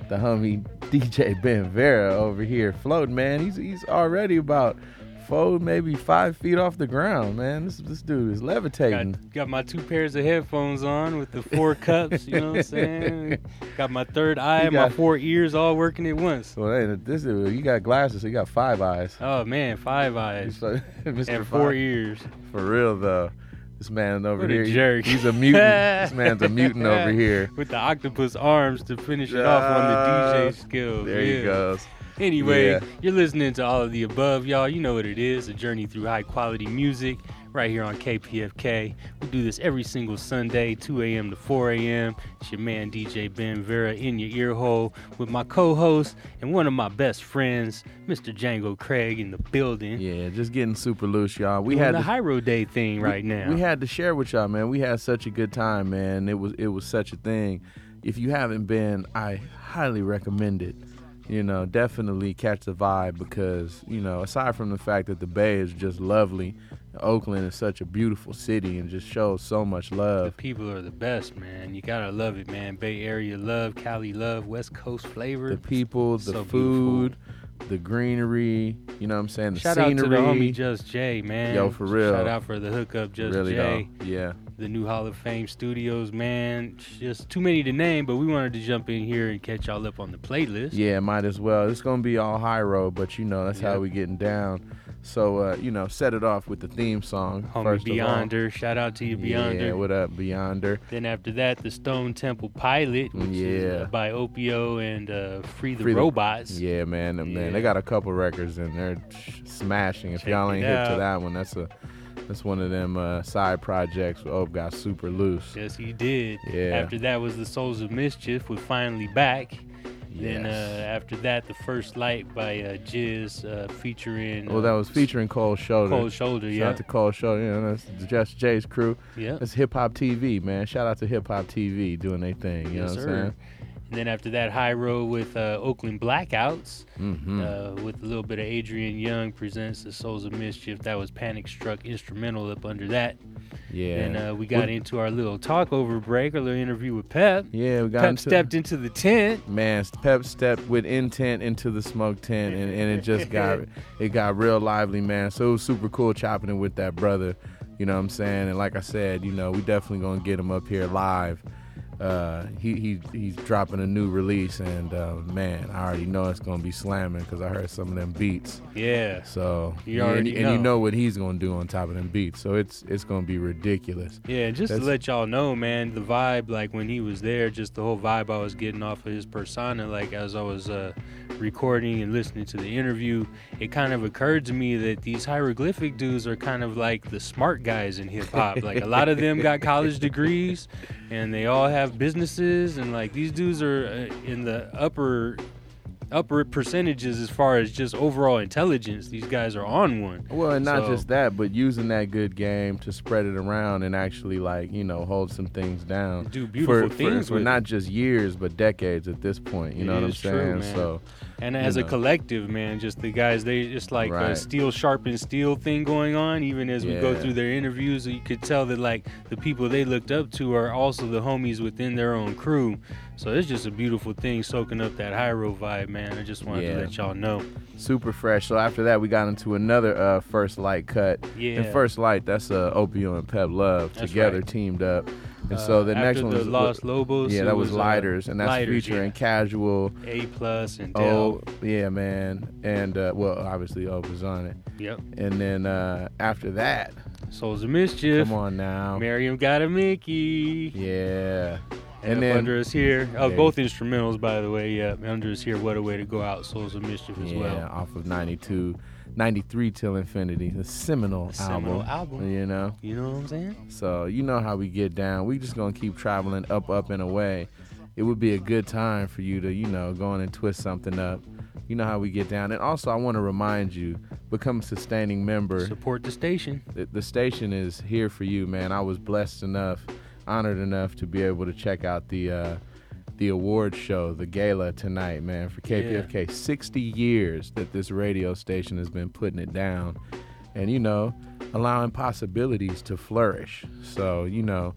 The homie DJ Ben Vera over here floating, man. He's he's already about four, maybe five feet off the ground, man. This this dude is levitating. Got, got my two pairs of headphones on with the four cups, you know what I'm saying? Got my third eye and my four ears all working at once. So hey, this is you got glasses, so you got five eyes. Oh man, five eyes So, and four Five. ears. For real though. This man over What a here, he- jerk. he's a mutant. this man's a mutant over here. With the octopus arms to finish it off on the DJ skills. There he yeah. goes. Anyway, Yeah. you're listening to all of the above, y'all. You know what it is a journey through high quality music right here on KPFK. We do this every single Sunday, 2 a.m. to 4 a.m. It's your man DJ Ben Vera in your ear hole with my co host and one of my best friends, Mr. Django Craig, in the building. Yeah, just getting super loose, y'all. We Doing had the to- Hiero Day thing right we, now. We had to share with y'all, man. We had such a good time, man. It was it was such a thing. If you haven't been, I highly recommend it. You know, definitely catch the vibe because you know, aside from the fact that the Bay is just lovely, Oakland is such a beautiful city and just shows so much love. The people are the best, man. You gotta love it, man. Bay Area love, Cali love, West Coast flavor. The people, the So food, the greenery. You know what I'm saying? The Shout scenery. out to the homie Just Jay, man. Yo, for real. Shout out for the hookup, Just Really, Jay. though. Yeah. The new Hall of Fame studios, man. Just too many to name, but we wanted to jump in here and catch y'all up on the playlist. Yeah, might as well. It's gonna be all Hiero, but you know that's how we getting down. So uh, you know, set it off with the theme song. Homie first of all. Beyonder. Shout out to you, Beyonder. Yeah, what up, Beyonder? Then after that, the Stone Temple Pilot, which is uh, by Opio and uh, Free the Free Robots. Yeah, man, man, they got a couple records and they're smashing. If Check y'all ain't hip out. to that one, that's a that's one of them uh, side projects. Where Ope got super loose. Yes, he did. Yeah. After that was the Souls of Mischief with Finally Back. Then uh, after that, the First Light by uh, Jizz uh, featuring. Well, that was featuring Cold Shoulder. Cold Shoulder, Shout yeah. out to Cold Shoulder. You know, that's Just Jay's crew. Yeah. That's Hip Hop TV, man. Shout out to Hip Hop TV doing their thing. You yes, know what sir. I'm saying? And then after that, Hiero with uh, Oakland Blackouts, Mhm. uh, with a little bit of Adrian Younge presents the Souls of Mischief. That was Panic Struck instrumental up under that. Yeah. And uh, we got What- into our little talk over break, our little interview with Pep. Yeah, we got Pep into- stepped into the tent. Man, Pep stepped with intent into the smoke tent, and, and it just got it got real lively, man. So it was super cool chopping it with that brother. You know what I'm saying? And like I said, you know, we definitely gonna get him up here live. Uh, he, he he's dropping a new release, and uh, man, I already know it's gonna be slamming because I heard some of them beats. Yeah. So You and- already and, you know. know what he's gonna do on top of them beats. So it's it's gonna be ridiculous. Yeah, just That's- to let y'all know, man, the vibe, like when he was there, just the whole vibe I was getting off of his persona, like as I was uh, recording and listening to the interview, it kind of occurred to me that these hieroglyphic dudes are kind of like the smart guys in hip hop. like a lot of them got college degrees, and they all have businesses, and like these dudes are uh, in the upper upper percentages as far as just overall intelligence. These guys are on one. Well, and not So- just that, but using that good game to spread it around and actually like you know hold some things down. Do beautiful for, things for, for not just years but decades at this point. You It know what I'm true, saying? man. So, and you as a collective, man, just the guys, they just like a Right. steel sharpens steel thing going on. Even as we go through their interviews, you could tell that like the people they looked up to are also the homies within their own crew. So it's just a beautiful thing, soaking up that Hiero vibe, man. I just wanted Yeah. to let y'all know. super fresh. So after that, we got into another uh, first light cut. Yeah. And first light, that's uh, Opio and Pep Love That's together right. teamed up. And Uh, so the next one the was Los Lobos, Yeah, that was, was, uh, lighters, and that's Lighters, featuring yeah. casual. A plus and Oh yeah, man, and uh, well, obviously Ope was on it. Yep. And then uh, after that, Souls of Mischief. Come on now. Miriam got a Mickey. Yeah. And, And then- under us here, oh, Yeah. both instrumentals, by the way. Yeah, under us here, what a way to go out, Souls of Mischief as yeah, well. off of 92, 93 till infinity, the seminal, seminal album. album. You know. You know what I'm saying? So you know how we get down. We just gonna keep traveling up, up and away. It would be a good time for you to, you know, go on and twist something up. You know how we get down. And also, I want to remind you, become a sustaining member. Support the station. The, the station is here for you, man. I was blessed enough, honored enough to be able to check out the uh, the award show, the gala tonight, man, for KPFK. 60 years that this radio station has been putting it down. And you know, allowing possibilities to flourish. So, you know,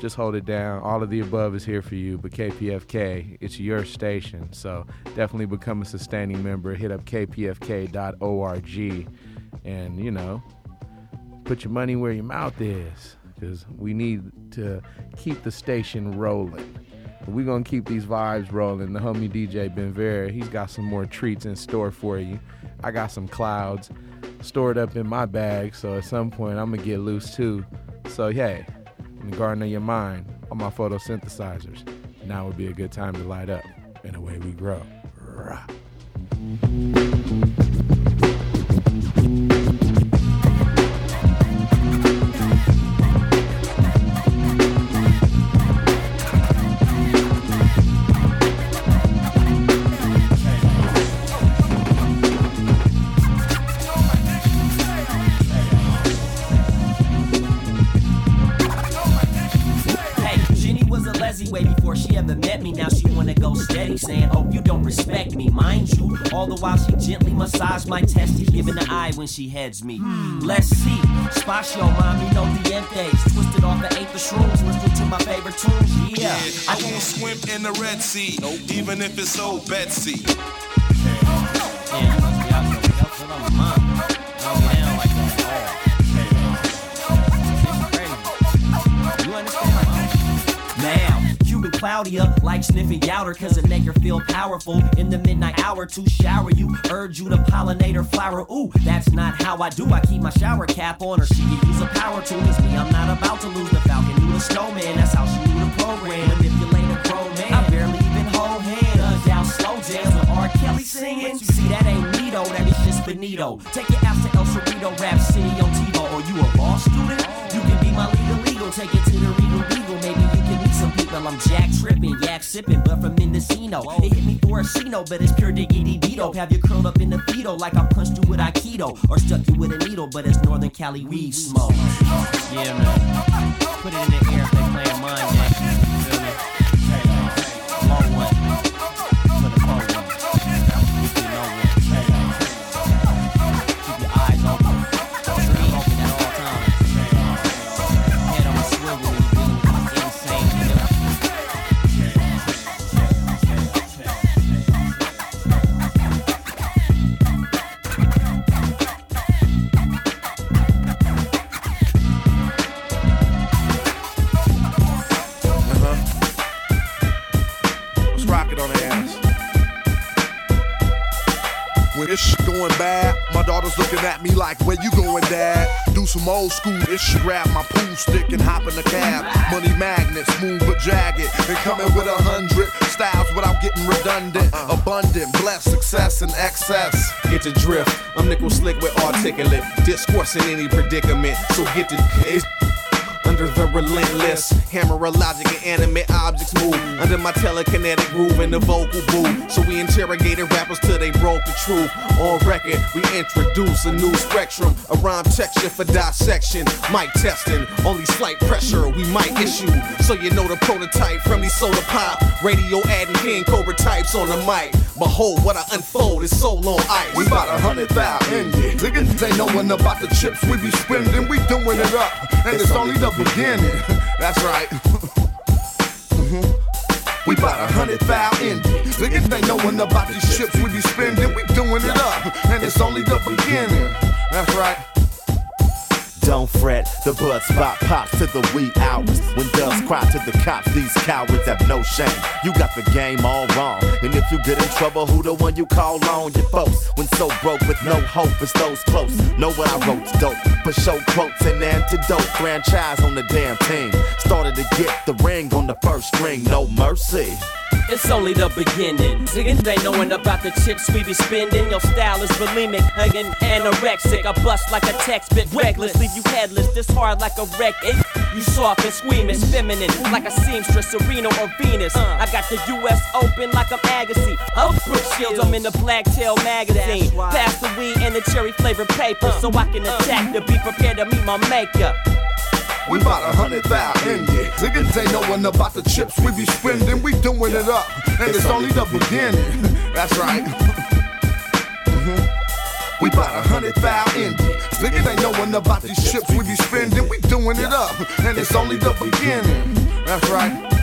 just hold it down. All of the above is here for you, but KPFK, it's your station. So definitely become a sustaining member. Hit up kpfk.org and, you know, put your money where your mouth is because we need to keep the station rolling. We're to keep these vibes rolling. The homie DJ Ben Vera, he's got some more treats in store for you. I got some clouds stored up in my bag, so at some point I'm to get loose too. So, hey, in the garden of your mind, on my photosynthesizers, now would be a good time to light up, and away we grow. Rah. Way before she ever met me. Now she wanna go steady, saying, "Oh, you don't respect me." Mind you, all the while she gently massaged my testes, giving the eye when she heads me. Hmm. Let's see, Spacio, mommy, no dientes, twisted off the eighth of shrooms, listening to my favorite tunes. Yeah, I won't swim in the Red Sea, even if it's old Betsy. Now, Like sniffing youter, cause it make her feel powerful. In the midnight hour to shower you, urge you to pollinate her flower. Ooh, that's not how I do. I keep my shower cap on, or she can use a power tool. It's me, I'm not about to lose the falcon, knew the snowman. That's how she knew the program. Manipulate a grown man. I barely even hold hands. Guns out slow jams with R. Kelly singing. You see, that ain't me though, that is just Benito. Take your ass to El Cerrito, Rap City on TiVo. Or you a law student? You can be my legal legal. Take it to the people. I'm Jack tripping, yak sipping, but from Mendocino. They hit me for a Cino, but it's pure diggity dito. Have you curled up in the fetal like I punched you with Aikido, or stuck you with a needle, but it's Northern Cali weed smoke. Yeah, man. Put it in the air if they playing mind games. Me like, where you going, dad? Do some old school ish, grab my pool stick and hop in the cab. Money magnet, smooth but jagged. And coming with a hundred styles without getting redundant. Uh-uh. Abundant, blessed, success and excess. Get the drift. I'm nickel slick with articulate discourse in any predicament. So get the it's under the relentless hammer of logic and animate objects move under my telekinetic groove in the vocal booth. So we interrogated rappers till they broke the truth. On record, we introduce a new spectrum, a rhyme texture for dissection. Mic testing, only slight pressure we might issue. So you know the prototype from these soda pop, radio adding king cobra types on the mic. Behold what I unfold is so long ice. We bout a hundred thousand. Niggas ain't knowin' about the chips we be spending. We doing it up, and it's only the beginning. That's right. We bout a hundred thousand. Niggas ain't knowin' about these chips we be spending. We doing it up, and it's only the beginning. That's right. Don't fret, the blood spot pops to the wee hours. When doves cry to the cops, these cowards have no shame. You got the game all wrong. And if you get in trouble, who the one you call on? Your folks. When so broke with no hope, it's those close. Know what I wrote's dope. but show quotes and antidote. Franchise on the damn team. Started to get the ring on the first string, no mercy. It's only the beginning. Niggas ain't knowing about the chips we be spending. Your style is bulimic, hugging anorexic. I bust like a text bit reckless, leave you headless, this hard like a wreck. It, you soft and squeamish, feminine, like a seamstress, Serena or Venus. I got the U.S. Open like I'm Agassi. Up Brooke Shields, I'm in the Blacktail magazine. Pass the weed and the cherry flavored paper, so I can attack to be prepared to meet my maker. We bout a hundred thou thousand. Niggas ain't knowing about the chips we be spendin'. Mm-hmm. We doing it up, and it's only the beginning. That's right. We bout a hundred thou indie. Niggas ain't knowing about these chips we be spendin'. We doin' it up, and it's only the beginning. That's right.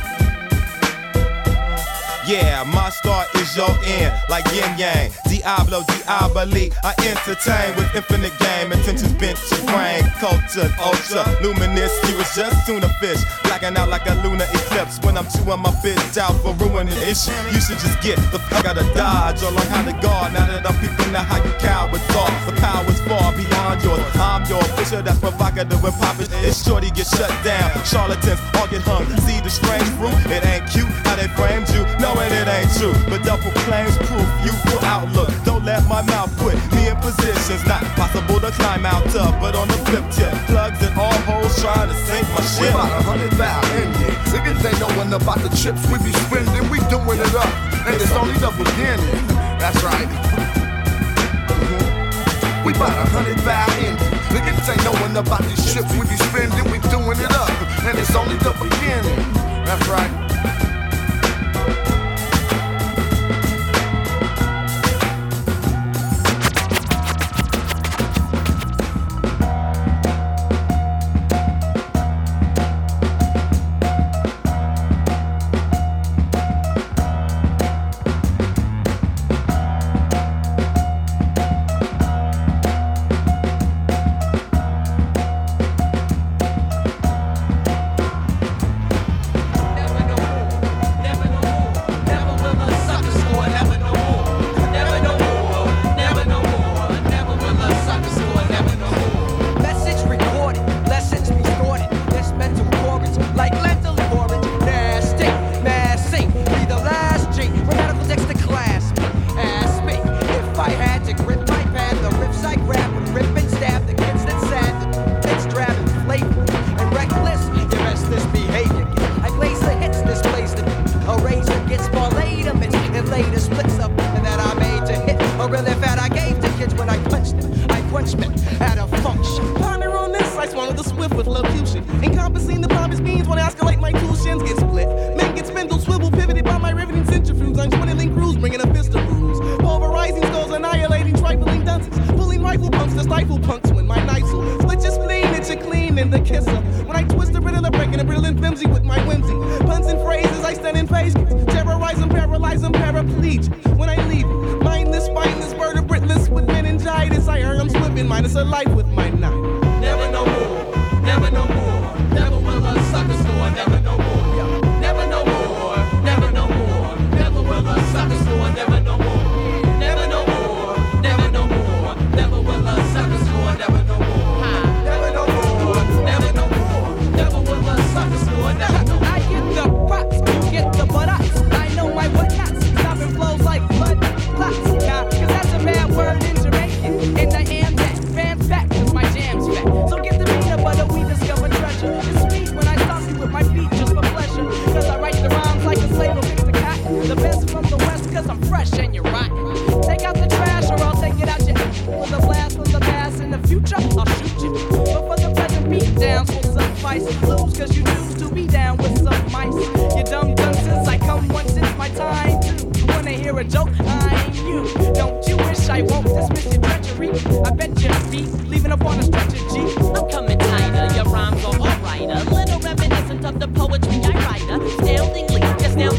Yeah, my start is your end, like yin yang. Diablo, diaboli, I entertain with infinite game. Intentions bent to brain, culture, ultra, luminous. You was just tuna fish, blacking out like a lunar eclipse. When I'm chewing my bitch out for ruining ish, you should just get the fuck out of dodge or learn how to guard. Now that I'm peeping out how you cowards are, the power's far beyond yours. I'm your fisher that's provocative and poppin'. It's shorty get shut down. Charlatans all get hung. See the strange fruit, it ain't cute how they framed you. Knowing it ain't true, but double claims proof. Youthful outlook. Don't let my mouth put me in positions not possible to climb out of. But on the flip tip, plugs in all holes trying to sink my We ship. bout a hundred thou indie. Niggas ain't knowing about the chips we be spending. We doing it up, and it's only the beginning. That's right. We bout a hundred thou indie. Niggas ain't knowing about these chips we be spending. We doing it up, and it's only the beginning. That's right.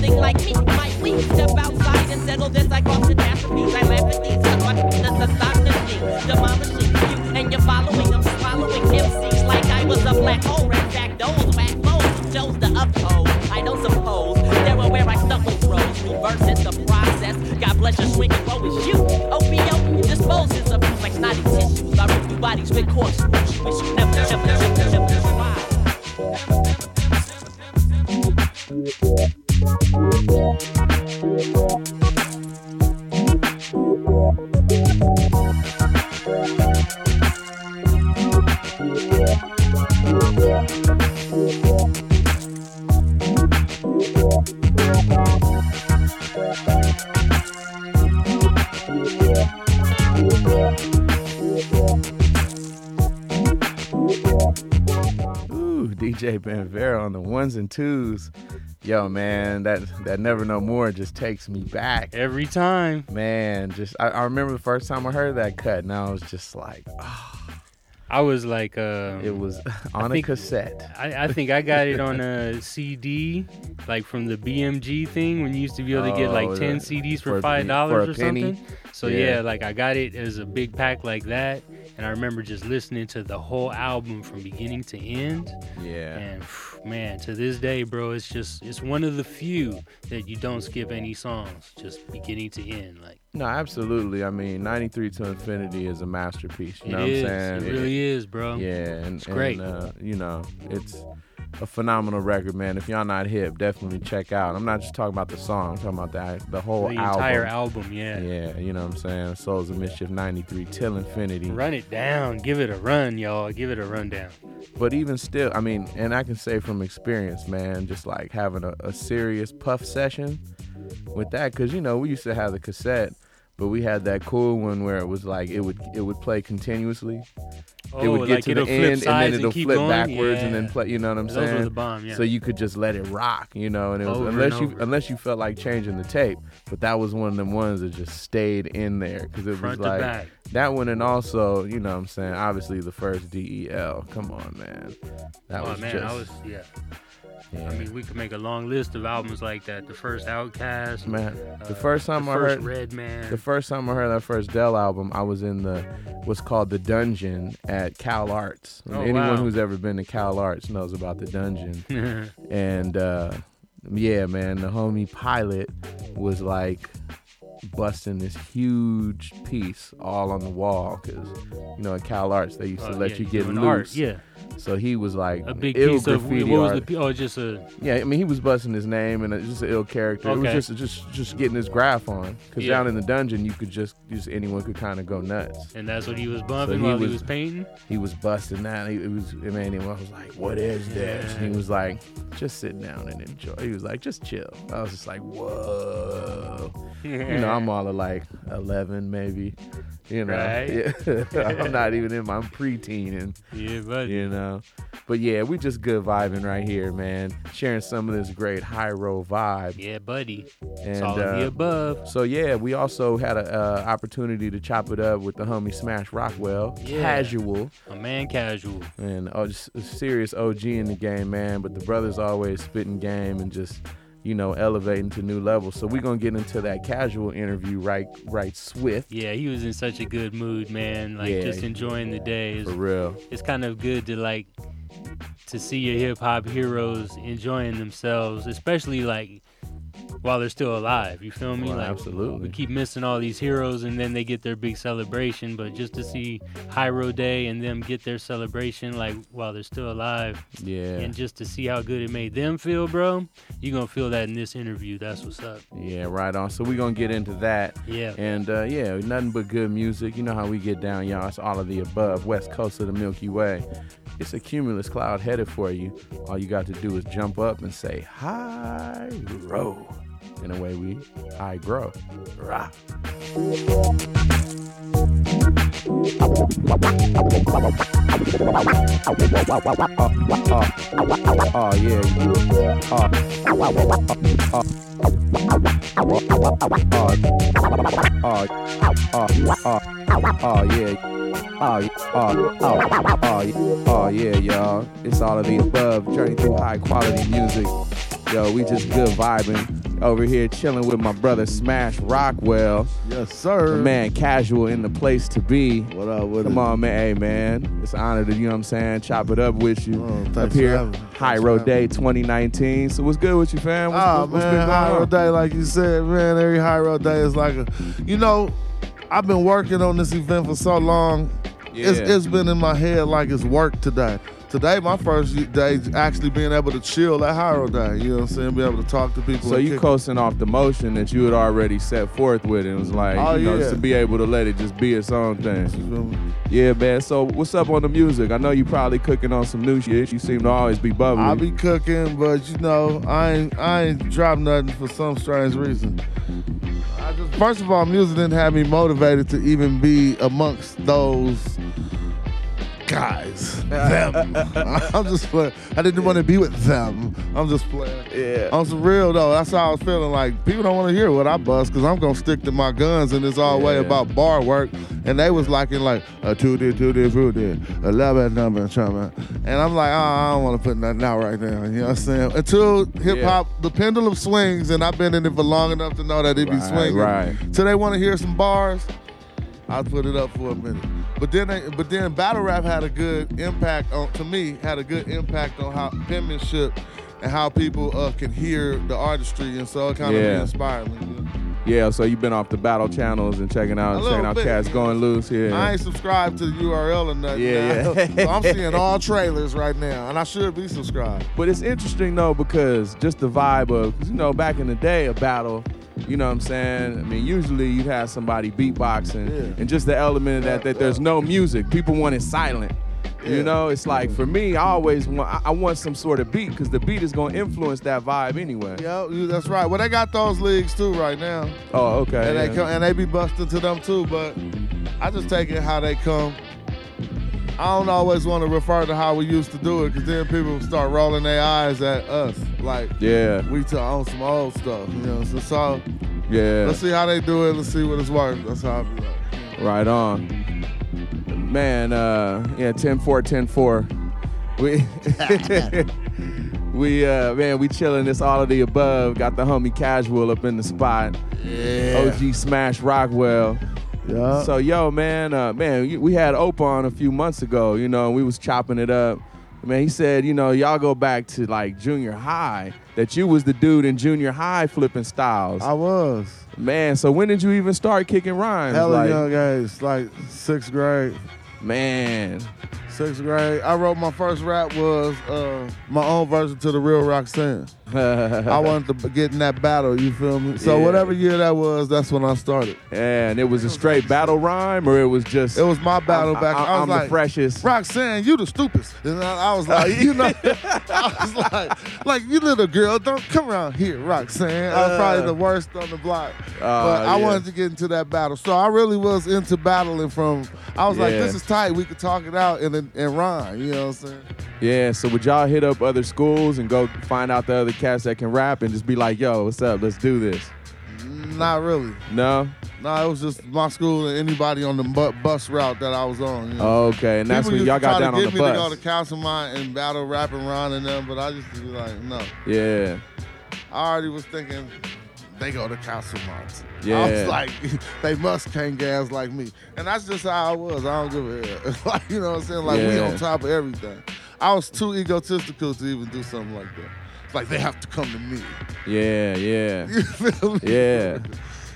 Astounding like me. Might we step outside and settle this? I call catastrophes. I laugh at these I thought that's astonishing. Demolishing you and your following. I'm swallowing MCs like I was a black hole. Fact, those whack foes chose to uphold. I don't suppose they were where I stumbled rose. Reverse the process. God bless your swinging row is you. OBO disposes of you like snotty tissues. I rip you bodies with coarse Yo, man, that that never no more just takes me back every time. Man, just I, I remember the first time I heard that cut, and I was just like, oh, I was like, uh, it was I on a think- cassette. I, I think I got it on a CD, like from the BMG thing when you used to be able to get like the- ten CDs for for five dollars or penny? something. So Yeah. yeah. like I got it as a big pack like that, and I remember just listening to the whole album from beginning to end. Yeah. And man, to this day, bro, it's just it's one of the few that you don't skip any songs, just beginning to end. Like No, absolutely. I mean, 93 to Infinity is a masterpiece. You It know what is. I'm saying? It really is, bro. Yeah, and It's great. And, uh, you know, it's a phenomenal record, man. If y'all not hip, definitely check out. I'm not just talking about the song. I'm talking about the the whole the album. entire album, yeah. Yeah, you know what I'm saying? Souls of Mischief 93 till Infinity. Run it down, give it a run, y'all. Give it a rundown. But even still, I mean, and I can say from experience, man, just like having a, a serious puff session with that, because you know we used to have the cassette, but we had that cool one where it was like it would it would play continuously. It Oh, would get like to the end and then it'll flip going? backwards and then play. You know what I'm Those saying? the bomb, yeah. So you could just let it rock, you know, and it was Over unless you unless you felt like changing the tape, but that was one of them ones that just stayed in there because it Front was like back. that one and also you know what I'm saying obviously the first DEL. Come on, man. That oh was man, just I was yeah. Yeah. I mean, we could make a long list of albums like that. The first OutKast, Man, the uh, first time the I first heard Redman, the first time I heard that first Del album, I was in the what's called the Dungeon at Cal Arts. Oh, anyone wow. who's ever been to Cal Arts knows about the Dungeon. and uh, yeah, man, the homie Pilot was like busting this huge piece all on the wall because you know at Cal Arts they used to Oh, let yeah, you get loose. art, yeah. So he was like a big piece of what was art. the? Oh, just a Yeah, I mean he was busting his name and it's just an ill character. It was just just just getting his graph on because Yeah. down in the dungeon you could just just anyone could kind of go nuts. and that's what he was So bumping he while was- he was painting. He was busting that. He, it was it made him. I was like, "What is this?" And he was like, "Just sit down and enjoy." He was like, "Just chill." I was just like, "Whoa." you know, I'm all of like 11 maybe. You know, Right. yeah. I'm not even in my I'm preteen and Yeah, buddy. you know. But yeah, we just good vibing right here, man. Sharing some of this great Hiero vibe. Yeah, buddy. And it's all of the uh, above. so yeah, we also had an uh, opportunity to chop it up with the homie Smash Rockwell, Yeah. casual, A man casual. and oh, just a serious OG in the game, man. But the brothers always spitting game and just you know elevating to new levels. So we're gonna get into that casual interview right, right swift. Yeah, he was in such a good mood, man. Like Yeah. just enjoying the day. It's, For real. It's kind of good to like to see your hip hop heroes enjoying themselves, especially like while they're still alive. You feel me? Well, like absolutely. we keep missing all these heroes and then they get their big celebration, but just to see Hiero Day and them get their celebration like while they're still alive. Yeah. And just to see how good it made them feel, bro. You're gonna feel that in this interview. That's what's up. Yeah, right on. So we're gonna get into that. Yeah. And uh, yeah, nothing but good music. You know how we get down, y'all. It's all of the above. West coast of the Milky Way. It's a cumulus cloud headed for you. All you got to do is jump up and say hi row. And way we high grow. Rah. Oh yeah. Oh, oh, oh, oh, oh, yeah. Oh, yeah. oh, oh, oh, yeah. oh, yeah, y'all. It's all of the above. Journey through high quality music. Yo, we just good vibing over here, chilling with my brother Smash Rockwell. Yes, sir. The man, casual in the place to be. What up with Come it? on, man. Hey, man. It's an honor to, you know what I'm saying, chop it up with you. up here. Hiero Day 2019. So what's good with you, fam? What's, Ah, what's, what's been man, Hiero day, like you said, man. Every Hiero day is like a, you know, I've been working on this event for so long. It's, Yeah. it's been in my head like it's work today. Today, my first day actually being able to chill at High Day. You know what I'm saying? Be able to talk to people. So you coasting off the motion that you had already set forth with, and it was like, Oh, you know, yeah. just to be able to let it just be its own thing. Yeah, man. So what's up on the music? I know you probably cooking on some new shit. You seem to always be bubbling. I be cooking, but you know, I ain't I ain't dropped nothing for some strange reason. Just, first of all, music didn't have me motivated to even be amongst those guys, them. I'm just playing. I didn't want to be with them. I'm just playing. Yeah. On some real though, that's how I was feeling. Like people don't want to hear what I bust because I'm gonna stick to my guns and it's all way about bar work. And they was liking like a two did, two did, two did, eleven number, trauma. And I'm like, oh, I don't want to put nothing out right now. You know what I'm saying? Until hip hop, the pendulum swings, and I've been in it for long enough to know that it be Right, swinging. right. So they want to hear some bars. I'll put it up for a minute. But then, they, but then battle rap had a good impact on to me. Had a good impact on how penmanship and how people uh, can hear the artistry, and so it kind Yeah. of inspired me. Yeah, so you've been off the battle channels and checking out checking out bit, cats yeah. going loose here. I ain't subscribed to the URL or nothing. Yeah, now. yeah. so I'm seeing all trailers right now, and I should be subscribed. But it's interesting though because just the vibe of you know back in the day a battle, you know what I'm saying. I mean usually you'd have somebody beatboxing Yeah. and just the element of that that there's no music. People want it silent. Yeah. You know, it's like for me, I always want I- I want some sort of beat because the beat is gonna influence that vibe anyway. Yeah, that's right. Well, they got those leagues too right now. Oh, okay. And they come, and they be busting to them too. But I just take it how they come. I don't always want to refer to how we used to do it, because then people start rolling their eyes at us, like Yeah. we to on some old stuff. You know, so, so Yeah. let's see how they do it. Let's see what it's worth. That's how I be like. Right on. Man, uh, yeah, 10 4, 10 4. We, we, uh, man, we chilling this all of the above. Got the homie casual up in the spot. Yeah. OG Smash Rockwell. Yeah. So, yo, man, uh, man, we had Opa on a few months ago, you know, we was chopping it up. Man, he said, you know, y'all go back to like junior high, that you was the dude in junior high flipping styles. I was. Man, so when did you even start kicking rhymes? Hella Like- young age, like sixth grade. Man. Sixth grade. I wrote my first rap was uh, my own version to the real Roxanne. I wanted to get in that battle, you feel me? So Yeah. whatever year that was, that's when I started. And it was a straight battle rhyme, or it was just. It was my battle I'm, back. I, I was like, the freshest. Roxanne, you the stupidest. And I, I was like, you know, I was like, like you little girl, don't come around here, Roxanne. I was probably Uh. the worst on the block. Oh, but I yeah. wanted to get into that battle. So I really was into battling from, I was like, this is tight. We could talk it out and, and rhyme. You know what I'm saying? Yeah. So would y'all hit up other schools and go find out the other cats that can rap and just be like, "Yo, what's up? Let's do this." Not really. No. No, it was just my school and anybody on the bu- bus route that I was on. You know? Okay, and that's People when y'all got down to on the me to go bus. to Councilman and battle rap and Ron and them, but I just be like, no. Yeah. I already was thinking they go to Councilman. I Yeah. was like, they must can't gas like me, and that's just how I was. I don't give a hell. like you know what I'm saying? Like we on top of everything. I was too egotistical to even do something like that. It's like they have to come to me. Yeah. Yeah. You feel me? Yeah.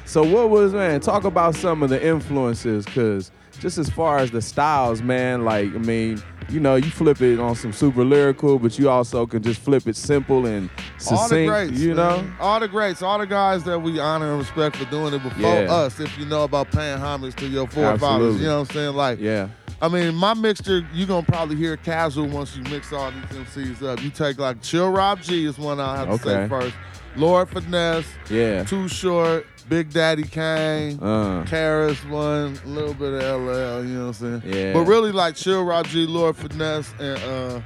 So what was man? Talk about some of the influences, cause just as far as the styles, man. Like I mean, you know, you flip it on some super lyrical, but you also can just flip it simple and succinct. all the greats, you know. man. all the greats, all the guys that we honor and respect for doing it before Yeah. us. If you know about paying homage to your forefathers, you know what I'm saying? Like, Yeah. I mean, my mixture, you're gonna probably hear casual once you mix all these MCs up. You take like Chill Rob G is one I have to say first. Lord Finesse, Yeah. Too Short, Big Daddy Kane, Uh. KRS-One, a little bit of LL, you know what I'm saying? Yeah. But really like Chill Rob G, Lord Finesse, and uh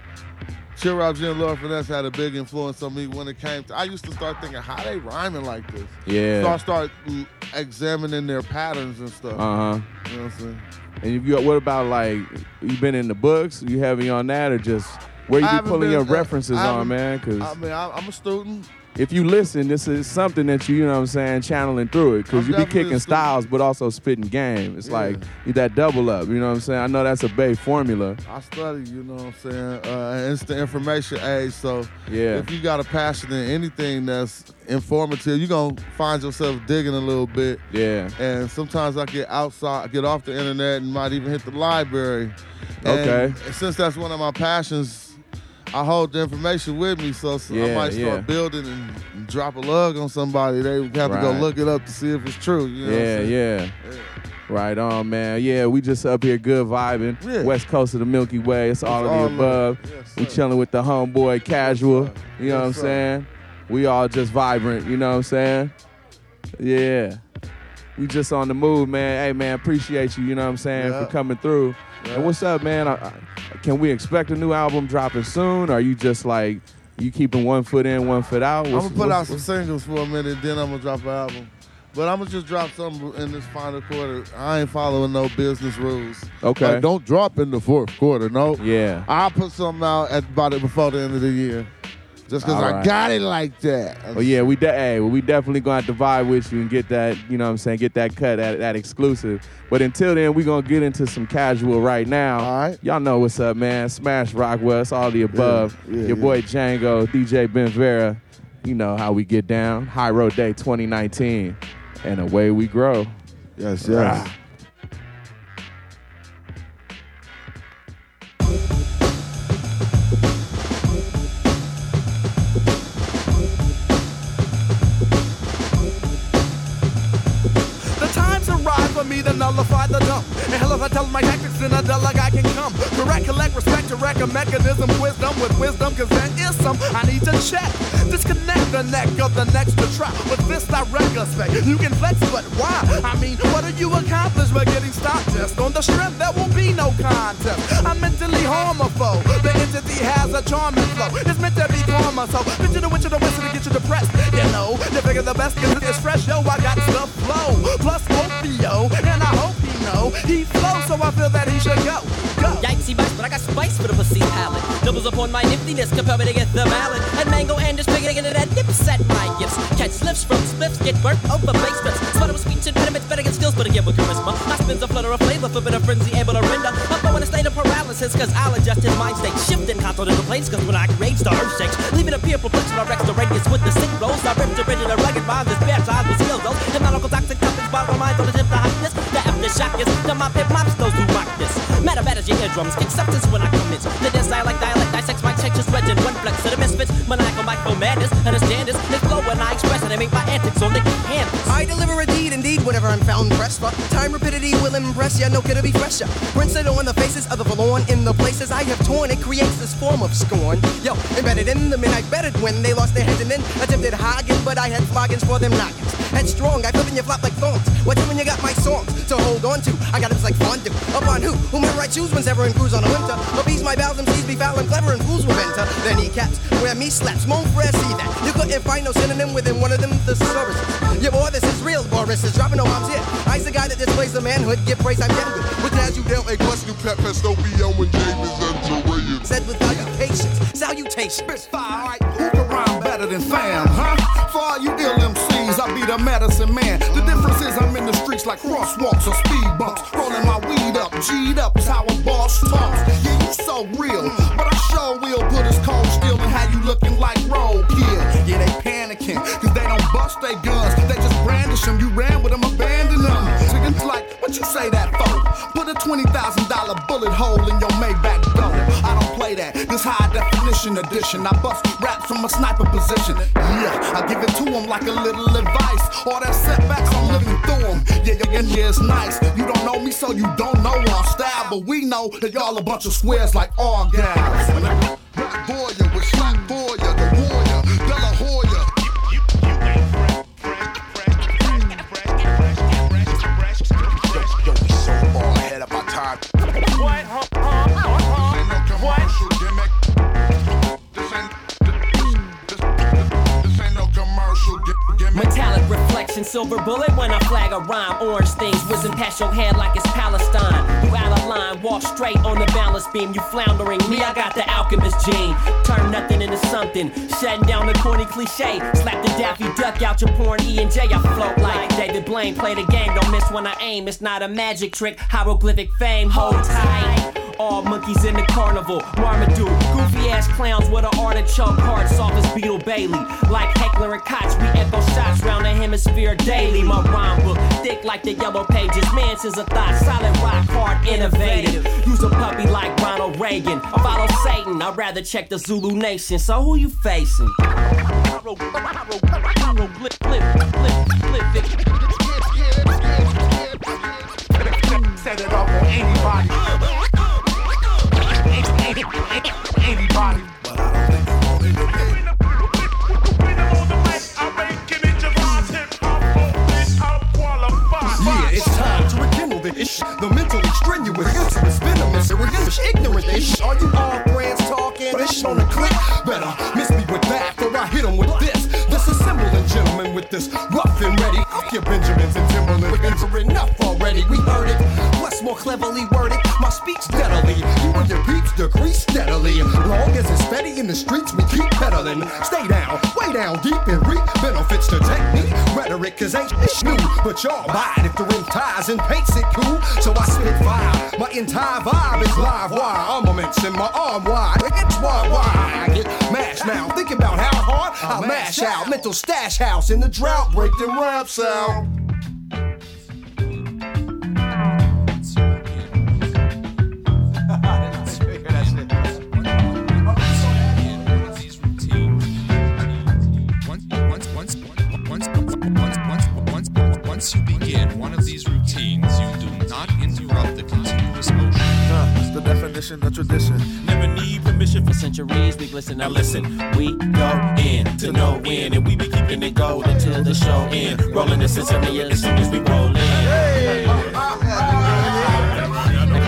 Chill Rob G and Lord Finesse had a big influence on me when it came to I used to start thinking, how they rhyming like this? Yeah. So I start examining their patterns and stuff. Uh huh. You know what I'm saying? And if you, what about like you been in the books? You heavy on that, or just where you be pulling been- your references on, man? Because I mean, I'm a student. If you listen, this is something that you, you know what I'm saying, channeling through it. Because I'm you be kicking styles, but also spitting game. It's Yeah. like you that double up. You know what I'm saying? I know that's a Bay formula. I study, you know what I'm saying? Uh, it's the information age, so Yeah. if you got a passion in anything that's informative, you're going to find yourself digging a little bit. Yeah. And sometimes I get outside, get off the internet and might even hit the library. And Okay. since that's one of my passions, I hold the information with me, so, so I might start yeah. building and, drop a lug on somebody. They have to go look it up to see if it's true. You know I'm yeah, yeah. Right on, man. Yeah, we just up here good vibing. Yeah. West coast of the Milky Way. It's all of all the above. Yes, we chilling with the homeboy casual. You know what I'm sir. saying? We all just vibrant, you know what I'm saying? Yeah. We just on the move, man. Hey man, appreciate you, you know what I'm saying, Yeah. for coming through. And what's up, man? I, I, can we expect a new album dropping soon? Or are you just like you keeping one foot in, one foot out? I'm gonna put out some singles for a minute, then I'm gonna drop an album. But I'm gonna just drop something in this final quarter. I ain't following no business rules. Okay. Like, don't drop in the fourth quarter. No. Yeah. I'll put something out at about it before the end of the year. Just because I right. got it like that. Oh yeah, we de- hey, well, we definitely gonna have to vibe with you and get that, you know what I'm saying, get that cut, that, that exclusive. But until then, we gonna get into some casual right now. All right. Y'all know what's up, man. Smash Rockwell, it's all the above. Yeah, yeah, Your yeah. boy Django, DJ Ben Vera. You know how we get down. Hiero Day 2019. And away we grow. Yes, yes. The the dump. And hell, if I tell my tactics, then a dull I can come. Correct, collect, respect, direct a mechanism, wisdom with wisdom, cause there is some I need to check. Disconnect the neck of the next to trap. With this direct aspect, you can flex, but why? I mean, what do you accomplish by getting stopped just on the strength? There will be no contest. I'm mentally homophobe. The entity has a charming flow. It's meant to be karma, so picture the witch of the wizard to get you depressed. You know, you figure the best cause it's fresh, yo. I got the flow. Plus opio, and I hope know he flows, so I feel that he should go. Go. Yikesy bites, but I got spice for the pussy palate. Doubles upon my niftiness, compel me to get the mallet. And mango and just picking into that dip set my gifts. Catch slips from spliffs, get burnt over base strips. Sputter with speech impediments, better get skills, but again with charisma. I spins a flutter of flavor, flip in a frenzy, able to render. I'm in a state of paralysis, cause I'll adjust his mind state. Shifting continental planes, cause when I rage, the earth shakes. Leaving a peer perplexed I wrecks the radius with the sick blows. I ripped the rigid, rugged rhymes, and spare size with skills, those. Hypnotical toxic topics, bottle minds on the tip to hotness. The aftershock is the mop hip mops, those who rock this. Meta batters your eardrums, acceptance when I commence. The dance dialect, dialect, dissects my changes, legend, one flex to the misfits. Maniacal micro madness, understand this. This flow when I express it, I make my antics on the canvas. I deliver a deed, indeed, whenever I'm found pressed for. Time rapidity will impress ya, no to be fresher. Prince it on the faces of the forlorn in the places I have torn. It creates this form of scorn. Yo, embedded in the and I betted when they lost their heads and then attempted hogging, but I had floggings for them noggins. Headstrong, I flip and you flop like thorns. What's you when you got my songs to hold on to? I got it like fondue. Upon who? Whomever I choose ever in cruise on a winter. Appease my bowels and seas be foul and clever and fools will enter. Then he caps where me slaps. Mon frere, see that. You couldn't find no synonym within one of them thesauruses. Yeah, boy, this is real. Boris is dropping no bombs here. I's the guy that displays the manhood. Give praise, I'm getting good. With as you dealt a quest new pet Phesto beyond when James and Said with salutations. Spitfire, alright, who can rhyme better than fam, huh? For all you ill MCs, I be the medicine man. The difference is I'm in the streets like crosswalks or speed bumps. Rolling my weed up, G'd up is how a boss talks. Yeah, you so real, but I sure will put his cold steel and how you looking like roadkill. Yeah, they panicking, cause they don't bust their guns. They just brandish them, you ran with them, abandon them. Chickens like, what you say that for? Put a $20,000 bullet hole in your Maybach play that, this high definition edition. I bust raps from a sniper position. Yeah, I give it to them like a little advice. All that setbacks, I'm living through them. Yeah, yeah, yeah, yeah, it's nice. You don't know me, so you don't know our style. But we know that y'all a bunch of squares like all guys. Black Boya with Slack Boya, the warrior, De silver bullet when I flag a rhyme. Orange things whizzing past your head like it's Palestine. You out of line, walk straight on the balance beam. You floundering, me, I got the alchemist gene. Turn nothing into something, shutting down the corny cliche. Slap the Daffy Duck out your porn E and J. I float like David Blaine. Play the game, don't miss when I aim. It's not a magic trick, hieroglyphic fame. Hold tight. All monkeys in the carnival, Marmaduke, goofy ass clowns with an artichoke heart, soft as Beetle Bailey. Like Heckler and Koch, we echo shots round the hemisphere daily. My rhyme book, thick like the yellow pages. Mansions a thought, solid rock hard, innovative. Use a puppy like Ronald Reagan. Follow Satan, I'd rather check the Zulu Nation. So who you facing? Set it up anybody. Yeah, it's time to rekindle the ish. The mentally strenuous, infamous, venomous, irregular, ignorant ish. Are you all brands talking ish on the click? Better miss me with that, or I hit 'em with this. This the gentlemen with this rough and ready. Fuck your Benjamins and Timberland. We're enough already. We heard it. What's more cleverly worded? My speech deadly. You and your decrease steadily. Long as it's steady in the streets, we keep peddling. Stay down, way down deep and reap benefits to technique. Rhetoric, cause ain't new. But y'all buy it if the rim ties and paints it cool. So I spit it fire. My entire vibe is live wire. Armaments in my arm wide. It's why, why I get mashed now. Think about how hard I mash out. Mental stash house in the drought. Break the raps out. One of these routines, you do not interrupt the continuous motion. Uh, the definition of tradition. Never need permission for centuries. We glisten. Now listen, we go in to no end, and we be keeping it gold until the show end. Rolling the symphony as soon as we roll in.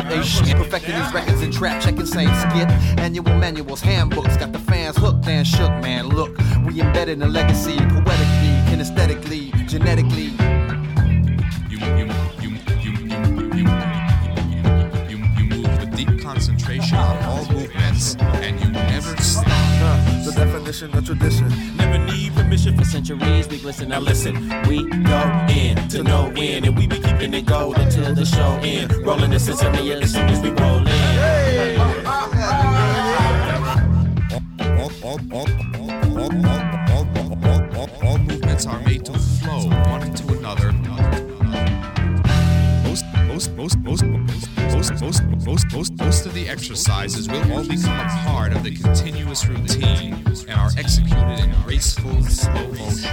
They perfecting these records and trap, checking same skit. Annual manuals, handbooks, got the fans hooked and shook, man. Look, we embedded in legacy, poetically, kinesthetically, genetically. concentration on all movements, and you never stop. The definition of tradition. Never need permission for centuries. We listen. Now listen, we go in to no end, and we be keeping it gold until the show end. Rolling the system as soon as we roll in. Hey. All movements are made to flow one into another most, most, most, most, most, most, most, most, most, of the exercises will all become a part of the continuous routine and are executed in graceful slow motion.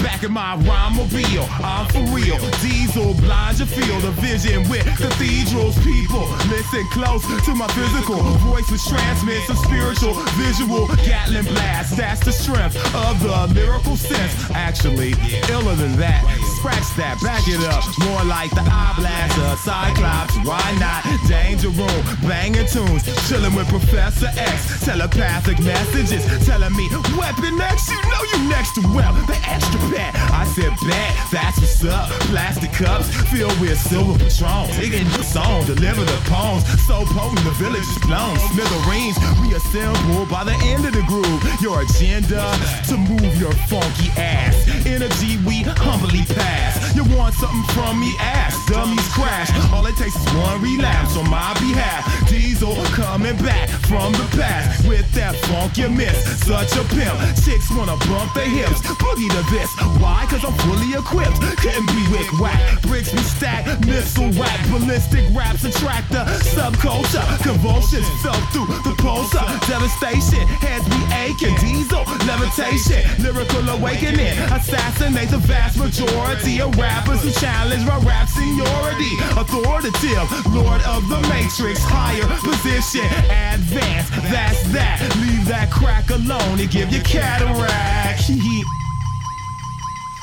Back in my rhyme-mobile, I'm for real. Diesel blinds your field of vision with cathedrals. People, listen close to my physical voice, which transmits a spiritual, visual Gatling blast. That's the strength of the lyrical sense. Actually, iller than that. Scratch that, back it up. More like the eye blaster, Cyclops. Why not? Danger room, banging tunes, chilling with Professor X. Telepathic messages telling me, Weapon X, you know you next to well, the extra bad. I said bad, that's what's up. Plastic cups filled with silver patrons. Digging the song, deliver the poems. So potent, the village is blown. Smithereens reassembled by the end of the groove. Your agenda to move your funky ass. Energy we humbly pass. You want something from me? Ask. Dummies crash. All it takes is one relapse on my behalf. Diesel coming back from the past with that funky miss. Such a pimp. Chicks wanna bump their hips. Boogie to this. Why? Cause I'm fully equipped. Couldn't be wick whack. Bricks be stacked. Missile rack. Ballistic raps attract the subculture. Convulsions felt through the pulsar. Devastation. Heads be aching. Diesel levitation. Lyrical awakening. Assassinate the vast majority of rappers who challenge my rap seniority. Authoritative. Lord of the Matrix. Higher position. Advance. That's that. Leave that crack alone and give you cataract.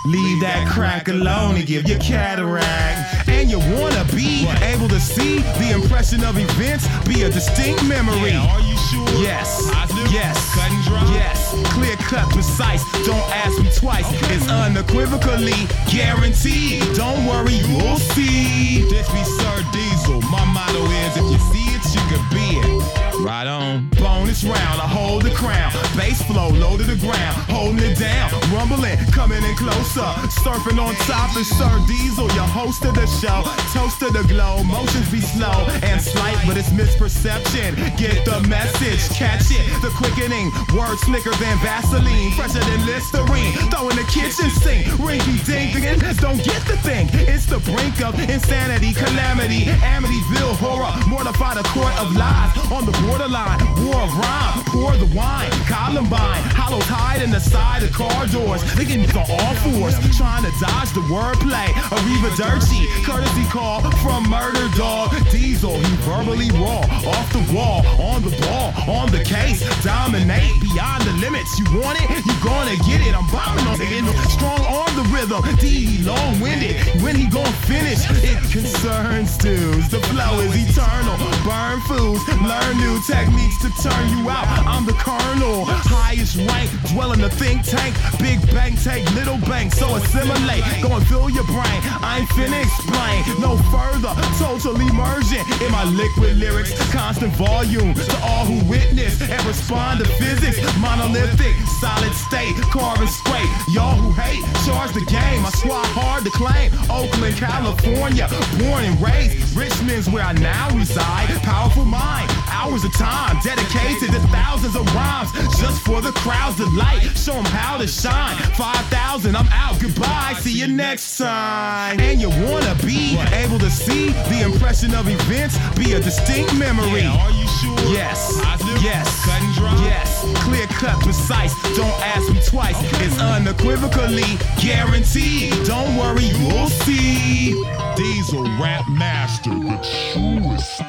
Leave that crack alone and give you cataract. And you wanna be able to see the impression of events be a distinct memory. are you sure? Yes. Yes. Cut and dry. Yes. Clear cut, precise. Don't ask me twice. It's unequivocally guaranteed. Don't worry, you'll see. This be Sir Diesel. My motto is if you see it, you can be it. Right on. Bonus round, I hold the crown. Bass flow, low to the ground, holding it down. Rumbling, coming in closer. Surfing on top is Sir Diesel, your host of the show. Toast to the glow, motions be slow and slight, but it's misperception. Get the message, catch it. The quickening, words slicker than Vaseline, fresher than Listerine. Throw in the kitchen sink, rinky dink. Don't get the thing. It's the brink of insanity, calamity, Amityville horror. Mortify the court of lies on the borderline. War of rhyme, pour the wine. Columbine, hollow tide in the side of car doors. Thinking on all fours, trying to dodge the wordplay. Arriva Dirty, courtesy call from Murder Dog. Diesel, he verbally raw, off the wall, on the ball, on the case. Dominate beyond the limits. You want it, you gonna get it. I'm bombing on it. Strong on the rhythm, D long winded. When he gonna finish, it concerns dudes. The flow is eternal. Burn fools, learn new techniques to turn you out. I'm the colonel, highest rank, dwell in the think tank. Big bang, take little bang, so assimilate. Go and fill your brain. I ain't finna explain no further. Total immersion in my liquid lyrics, constant volume to all who witness and respond to physics. Monolithic, solid state, carving straight. Y'all who hate, charge the game. I squat hard to claim. Oakland, California, born and raised. Richmond's where I now reside. Powerful mind, hours of time dedicated to thousands of rhymes just for the crowd's delight. Show 'em how to shine. 5,000, I'm out. Goodbye. See you next time. And you wanna be able to see the impression of events be a distinct memory. are you sure? Yes. Yes. Cut and dry. Yes. Clear cut, precise. Don't ask me twice. It's unequivocally guaranteed. Don't worry, you'll see. Diesel Rap Master, the truest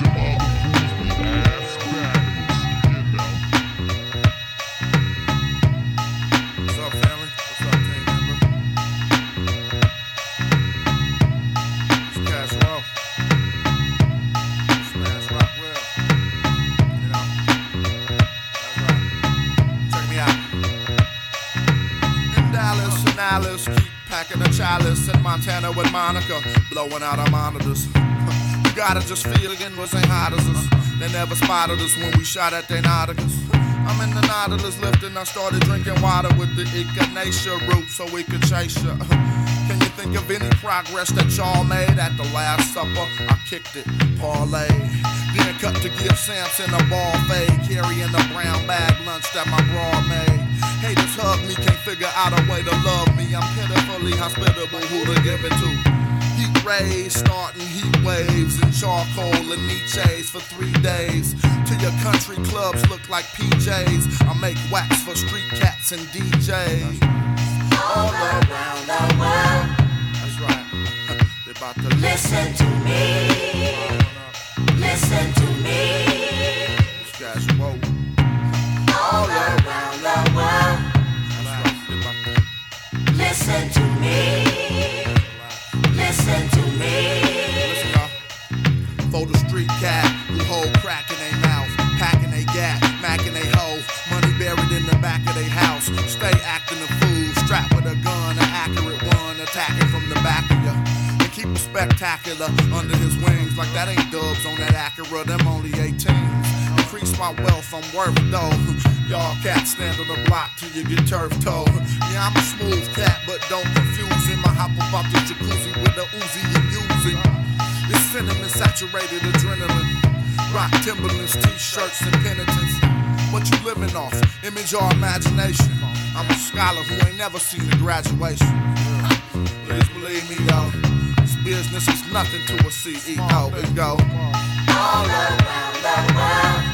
Montana with Monica, blowing out our monitors. You gotta just feel again what's ain't hot as us. They never spotted us when we shot at their nauticus. I'm in the Nautilus lifting. I started drinking water with the echinacea root so we could chase ya. Can you think of any progress that y'all made at the Last Supper? I kicked it, parlay. Then cut to give Samson a ball fade, carrying the brown bag lunch that my bra made. Haters hug me, can't figure out a way to love me. I'm pitifully hospitable, who to give it to? Heat rays, starting heat waves and charcoal and Nietzsche's for three days. Till your country clubs look like PJs. I make wax for street cats and DJs. All around the world. That's right. They about to Listen to me. Listen to me. This guy's woke. All around the world. Listen to me. Listen to me. For the street cat who hold crack in their mouth, packing they gat, macking they hoe, money buried in the back of their house. Stay acting a fool, strapped with a gun, an accurate one, attacking from the back of you. Keep it spectacular under his wings, like that ain't dubs on that Acura, them only 18s. Increase my wealth, I'm worth though. Y'all cats stand on the block till you get turf toe. Yeah, I'm a smooth cat, but don't confuse him. I hop about the jacuzzi with the Uzi and using. It's cinnamon saturated adrenaline. Rock Timberlands, t-shirts, and penitence. What you living off? Image or imagination? I'm a scholar who ain't never seen a graduation. Please believe me, yo. This business is nothing to a CEO. It go. All around the world.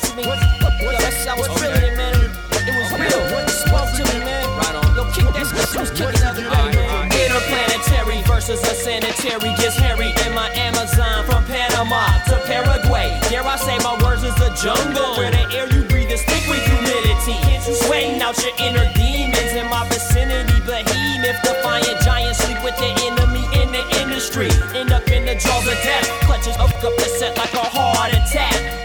kicking that rap to me. Yo, that shit, I was feeling it, man. It was real. It spoke to me, man. Right on. Yo, kick that shit. She was kicking the other day, man. Interplanetary versus a sanitary gets hairy in my Amazon from Panama to Paraguay. Dare I say my words is a jungle where the air you breathe is thick with humidity. Sweating out your inner demons in my vicinity. Behemoth, defiant giants sleep with the enemy in the industry. End up in the jaws of death. Clutches up the set like a heart attack.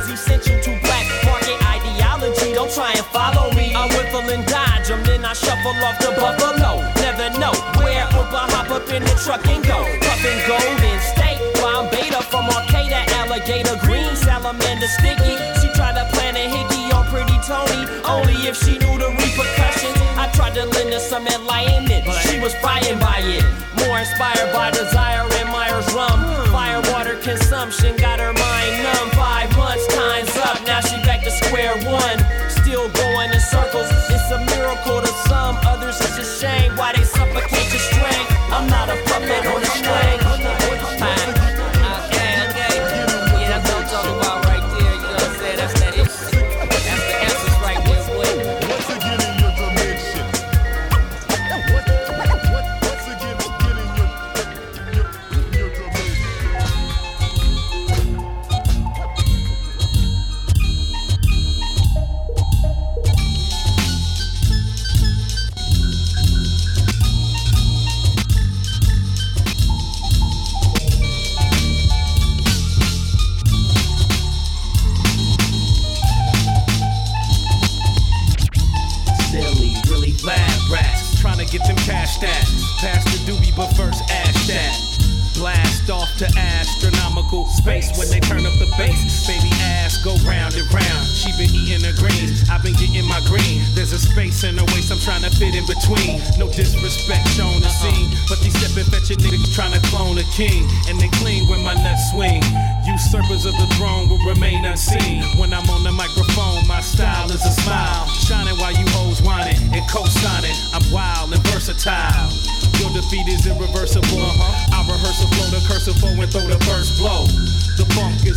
Fundamentals essential to black market ideology. Don't try and follow me. I whiffle and dodge 'em, then I shuffle off the buffalo. Never know where Opa hop up in the truck and go. Puffin' golden state. While I'm beta from Arcata, Alligator. green, salamander sticky. She tried to plant a hickey on pretty Tony, only if she knew the repercussions. I tried to lend her some enlightenment, she was frying by it. More inspired by desire and Myers rum. Hmm. Fire water consumption got her mind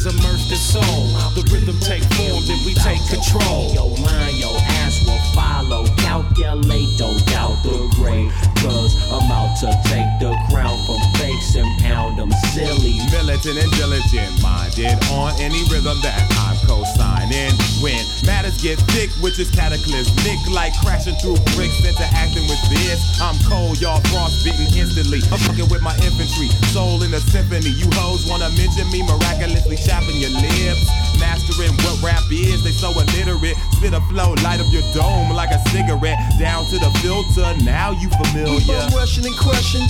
is immersed in soul. The rhythm take form, then we take control. Your mind, your ass will follow. Calculate, don't doubt the grade. Cause I'm out to take the crown from fakes and pound them silly. Militant and diligent, minded on any rhythm that get thick, which is cataclysmic, like crashing through bricks interacting with this. I'm cold, y'all frostbitten instantly. I'm fucking with my infantry, soul in a symphony. You hoes wanna mention me miraculously chapping your lips. Mastering what rap is, they so illiterate. Spit a flow, light up your dome like a cigarette. Down to the filter, now you familiar. Keep on rushing and crushing,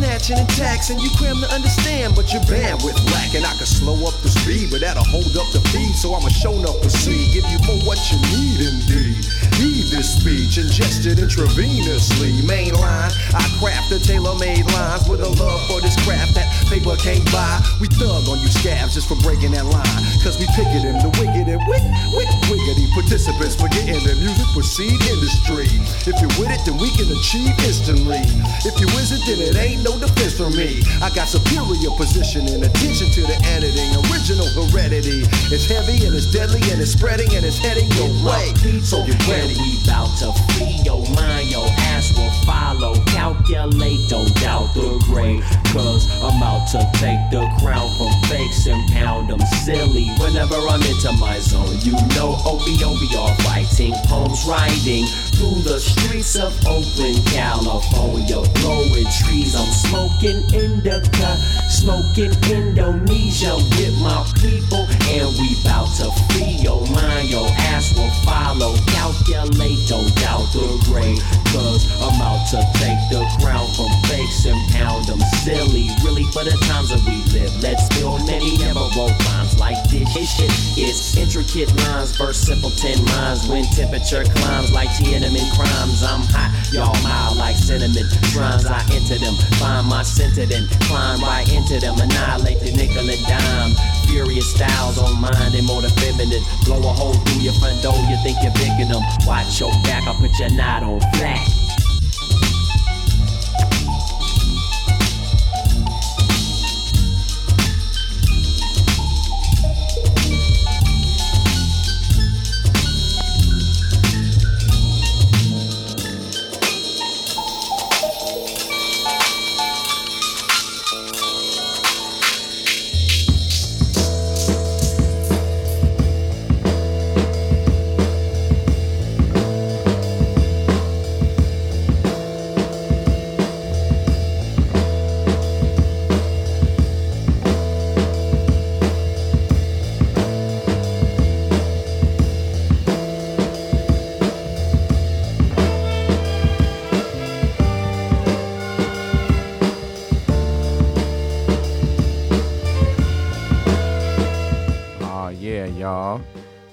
snatching and taxing. You cram to understand, but your bandwidth lacking. I can slow up the speed, but that'll hold up the feed. So I'ma show up proceed, give you more what you need indeed. Heed this speech, ingested intravenously. Main line, I craft the tailor-made lines with a love for this craft that paper can't buy. We thug on you scabs just for breaking that line. Cause we picket him, the wicked and wick, wick, wiggity. Participants forgetting the music proceed industry. If you're with it, then we can achieve instantly. If you isn't, then it ain't no defense for me. I got superior position and attention to the editing. Original heredity. It's heavy and it's deadly and it's spreading and it's heading your way. So get ready. We bout to free your mind, your ass will follow. Calculate, don't doubt the grade. Cause I'm out to take the crown from fakes and pound them silly. Whenever I'm into my zone, you know OBOBR fighting, poems writing through the streets of Oakland, California. Blowing trees, I'm smoking indica, smoking Indonesia with my people. And we bout to free your mind, your ass will follow. Calculate, don't doubt the grade. Cause I'm out to take the crown from fakes and pound them silly. Really for the times that we live. Let's build many never wrote rhymes like this shit. is intricate lines, verse simpleton minds. When temperature climbs like Tiananmen crimes, I'm hot, y'all mild like cinnamon. Shrines, I enter them, find my center, then climb right into them, annihilate the nickel and dime. Furious styles on mine, they more than feminine. Blow a hole through your front door, you think you're picking them. Watch your back, I'll put your knot on flat.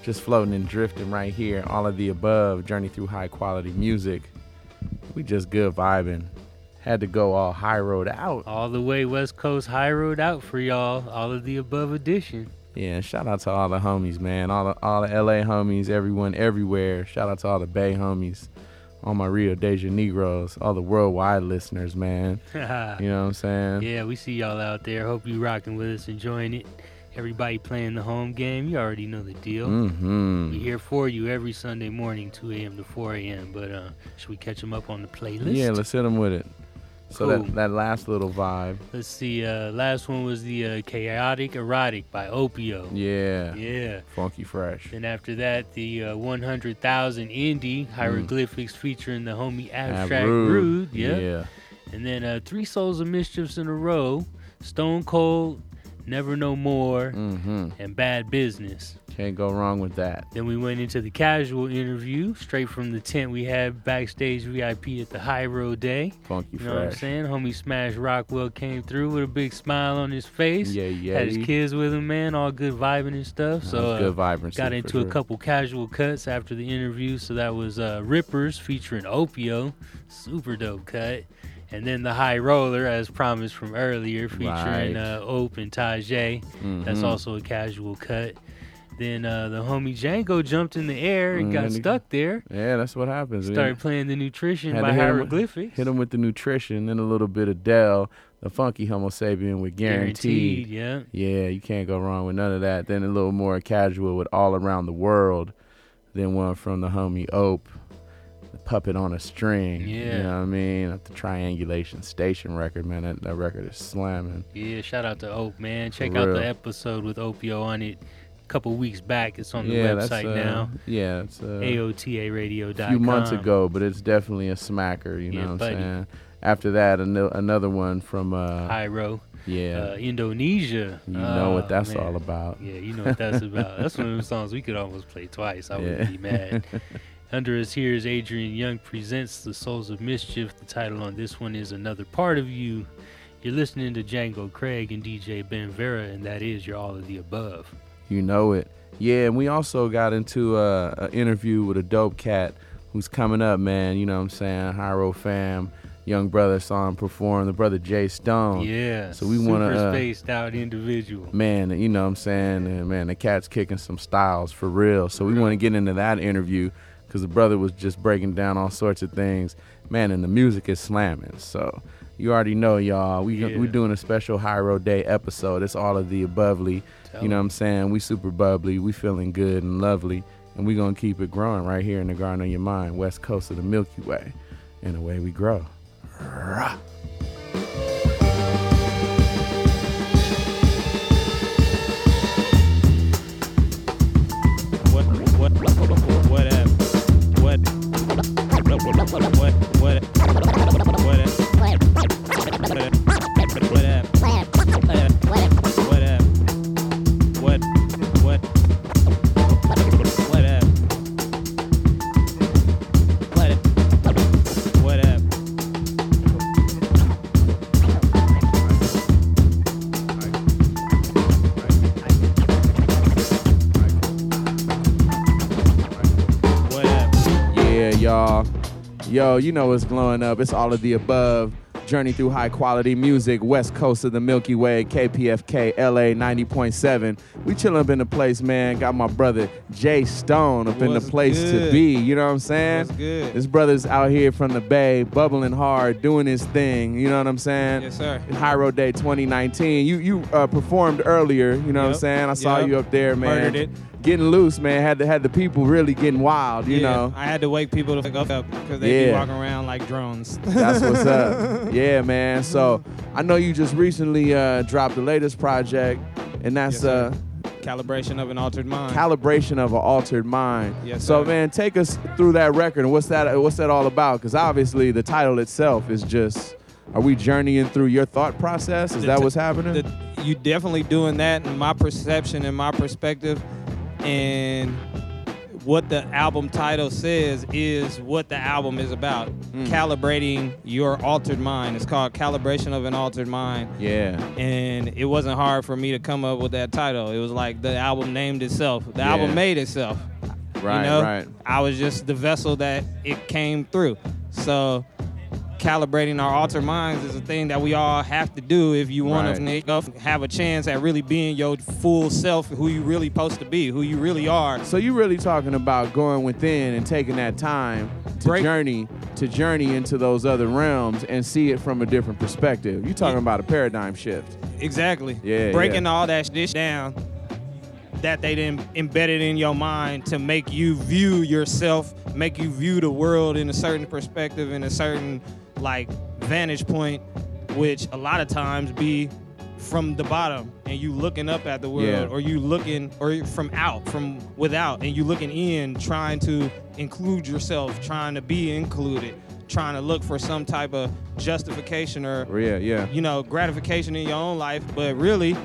Just floating and drifting right here. All of the above. Journey through high quality music. We just good vibing. Had to go all high road out. All the way West Coast High Road out for y'all. All of the above edition. Yeah, shout out to all the homies, man. All the all the LA homies, everyone everywhere. Shout out to all the Bay homies, all my Rio de Janeiros, all the worldwide listeners, man. you know what I'm saying? Yeah, we see y'all out there. Hope you rocking with us, enjoying it. Everybody playing the home game. You already know the deal. Mhm. We here for you every Sunday morning, 2 a.m. to 4 a.m. But uh, should we catch them up on the playlist? Yeah, let's hit them with it. So Cool. that that last little vibe. Let's see. Uh, last one was the uh, Chaotic Erotic by Opio. Yeah. Yeah. Funky fresh. And after that, the uh, 100,000 Indie Hieroglyphics featuring the homie Abstract Rude. Rude. Yeah. Yeah. And then uh, Three Souls of Mischiefs in a row Stone Cold, Never No More, Mm-hmm. and Bad Business. Can't go wrong with that. Then we went into the casual interview straight from the tent we had backstage VIP at the Hiero Day. Funky You know what I'm saying? Homie Smash Rockwell came through with a big smile on his face. Yeah, yeah. Had his kids with him, man, all good vibing and stuff. That So uh, good vibrancy got into a couple casual cuts after the interview. So that was uh, Rippers featuring Opio, super dope cut. And then the High Roller, as promised from earlier, featuring Right. uh, Ope and Tajai. That's Mhm. also a casual cut. Then uh, the homie Django jumped in the air and got Mm, stuck there. Yeah, that's what happens. Started playing the nutrition Had by to hit 'em with- Hit him with the nutrition, then a little bit of Del, the funky Homo sapien with guaranteed. Guaranteed, Yeah, you can't go wrong with none of that. Then a little more casual with all around the world. Then one from the homie Ope, puppet on a string. Yeah. You know what I mean? At the Triangulation Station record, man. That, that record is slamming. Yeah, shout out to Ope, man. Check out the episode with Opio on it a couple weeks back. It's on the yeah, website uh, now. Yeah, it's uh, AOTARadio.com. a few months ago, but it's definitely a smacker. You Yeah, know what buddy. I'm saying? After that, ano- another one from uh, Hiero. Yeah. Uh, Indonesia. You know what Oh, that's man. all about. Yeah, you know what that's about. That's one of those songs we could almost play twice. I wouldn't be mad. Under us here is Adrian Younge presents The Souls of Mischief. The title on this one is Another Part of You. You're listening to Django Craig and DJ Ben Vera, and that is your all of the above. You know it. Yeah, and we also got into uh, an interview with a dope cat who's coming up, man. You know what I'm saying? Hiero fam, young brother saw him perform, the brother Jay Stone. Yeah. So we want to, uh, spaced out individual. man, you know what I'm saying? And man, the cat's kicking some styles for real. So we want to get into that interview because the brother was just breaking down all sorts of things. Man, and the music is slamming. So you already know, y'all. We Yeah. we doing a special Hiero Day episode. It's all of the abovely. Tell you know what I'm saying? We super bubbly. We feeling good and lovely. And we going to keep it growing right here in the Garden of Your Mind, west coast of the Milky Way. And the way we grow. Rah. What Yo, you know what's blowing up. It's all of the above. Journey through high quality music, west coast of the Milky Way, KPFK, LA 90.7. We chilling up in the place, man. Got my brother Jay Stone up in the What's place to be. You know what I'm saying? What's good? This brother's out here from the Bay, bubbling hard, doing his thing. You know what I'm saying? Yes, sir. In Hiero Day 2019. You you uh, performed earlier. You know what I'm saying? I saw yep. you up there, man. Murdered it. Getting loose, man. Had the had the people really getting wild. You yeah, know. I had to wake people to go up because they be walking around like drones. That's what's up. Yeah, man. So I know you just recently uh, dropped the latest project, and that's Yes, uh, Calibration of an altered mind. calibration of an altered mind. Yes, so sir. man, take us through that record and what's that? What's that all about? Because obviously the title itself is just. Are we journeying through your thought process? Is The that what's happening? the- you definitely doing that in my perception and my perspective and what the album title says is what the album is about. Hmm. Calibrating your altered mind. It's called Calibration of an Altered Mind. Yeah. And it wasn't hard for me to come up with that title. It was like the album named itself. The Yeah. album made itself. Right, you know? right. I was just the vessel that it came through. So calibrating our altered minds is a thing that we all have to do if you want Right. to have a chance at really being your full self, who you really supposed to be, who you really are. So you're really talking about going within and taking that time to journey to journey into those other realms and see it from a different perspective. You're talking about a paradigm shift. Exactly. Yeah, Breaking yeah. all that shit down that they then embedded in your mind to make you view yourself, make you view the world in a certain perspective, in a certain like vantage point, which a lot of times be from the bottom and you looking up at the world Yeah. or you looking or from out from without and you looking in trying to include yourself trying to be included trying to look for some type of justification or oh, Yeah, yeah. you know, gratification in your own life, but really,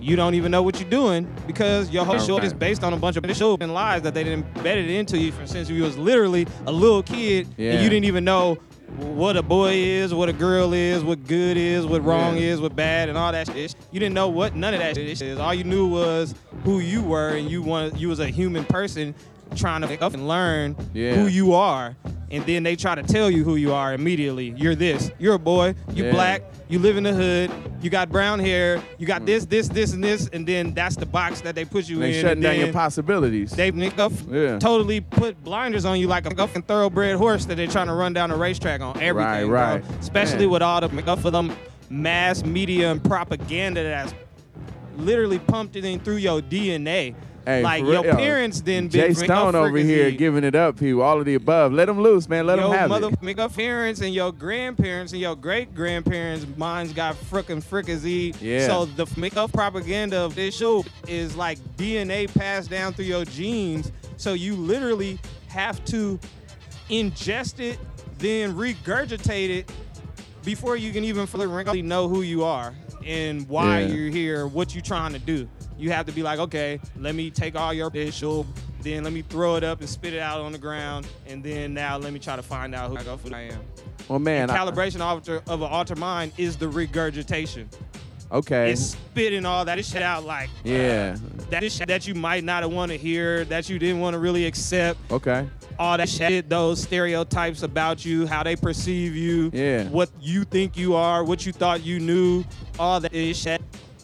you don't even know what you're doing because your whole show is based on a bunch of show and lies that they done embedded into you from since you was literally a little kid Yeah. and you didn't even know what a boy is, what a girl is, what good is, what wrong Yeah. is, what bad, and all that shit. You didn't know what none of that shit is. All you knew was who you were, and you wanted you was a human person trying to pick up and learn Yeah. who you are. And then they try to tell you who you are immediately. You're this. You're a boy. You Yeah. black. You live in the hood. You got brown hair. You Mm. got this, this, this, and this. And then that's the box that they put you They in. shutting and down your possibilities. They make Yeah. totally put blinders on you like a fucking thoroughbred horse that they're trying to run down a racetrack on everything. Right, bro. right. Especially Man. with all the make for them mass media and propaganda that's literally pumped it in through your DNA. Hey, like your real. parents then Jay Stone over here giving it up, people. All of the above. Let them loose, man. Let them have mother it. make up parents and your grandparents and your great grandparents minds got frickin' fricassee. Yeah. So the make up propaganda of this show is like DNA passed down through your genes. So you literally have to ingest it, then regurgitate it before you can even fully know who you are and why Yeah. you're here, what you're trying to do. You have to be like, okay, let me take all your initial, then let me throw it up and spit it out on the ground, and then now let me try to find out who I go for I am. Well, man. And I- calibration of, an alter mind is the regurgitation. okay. It's spitting all that shit out like Yeah. that is shit that you might not want to hear, that you didn't want to really accept. Okay. All that shit, those stereotypes about you, how they perceive you, Yeah. what you think you are, what you thought you knew, all that is shit.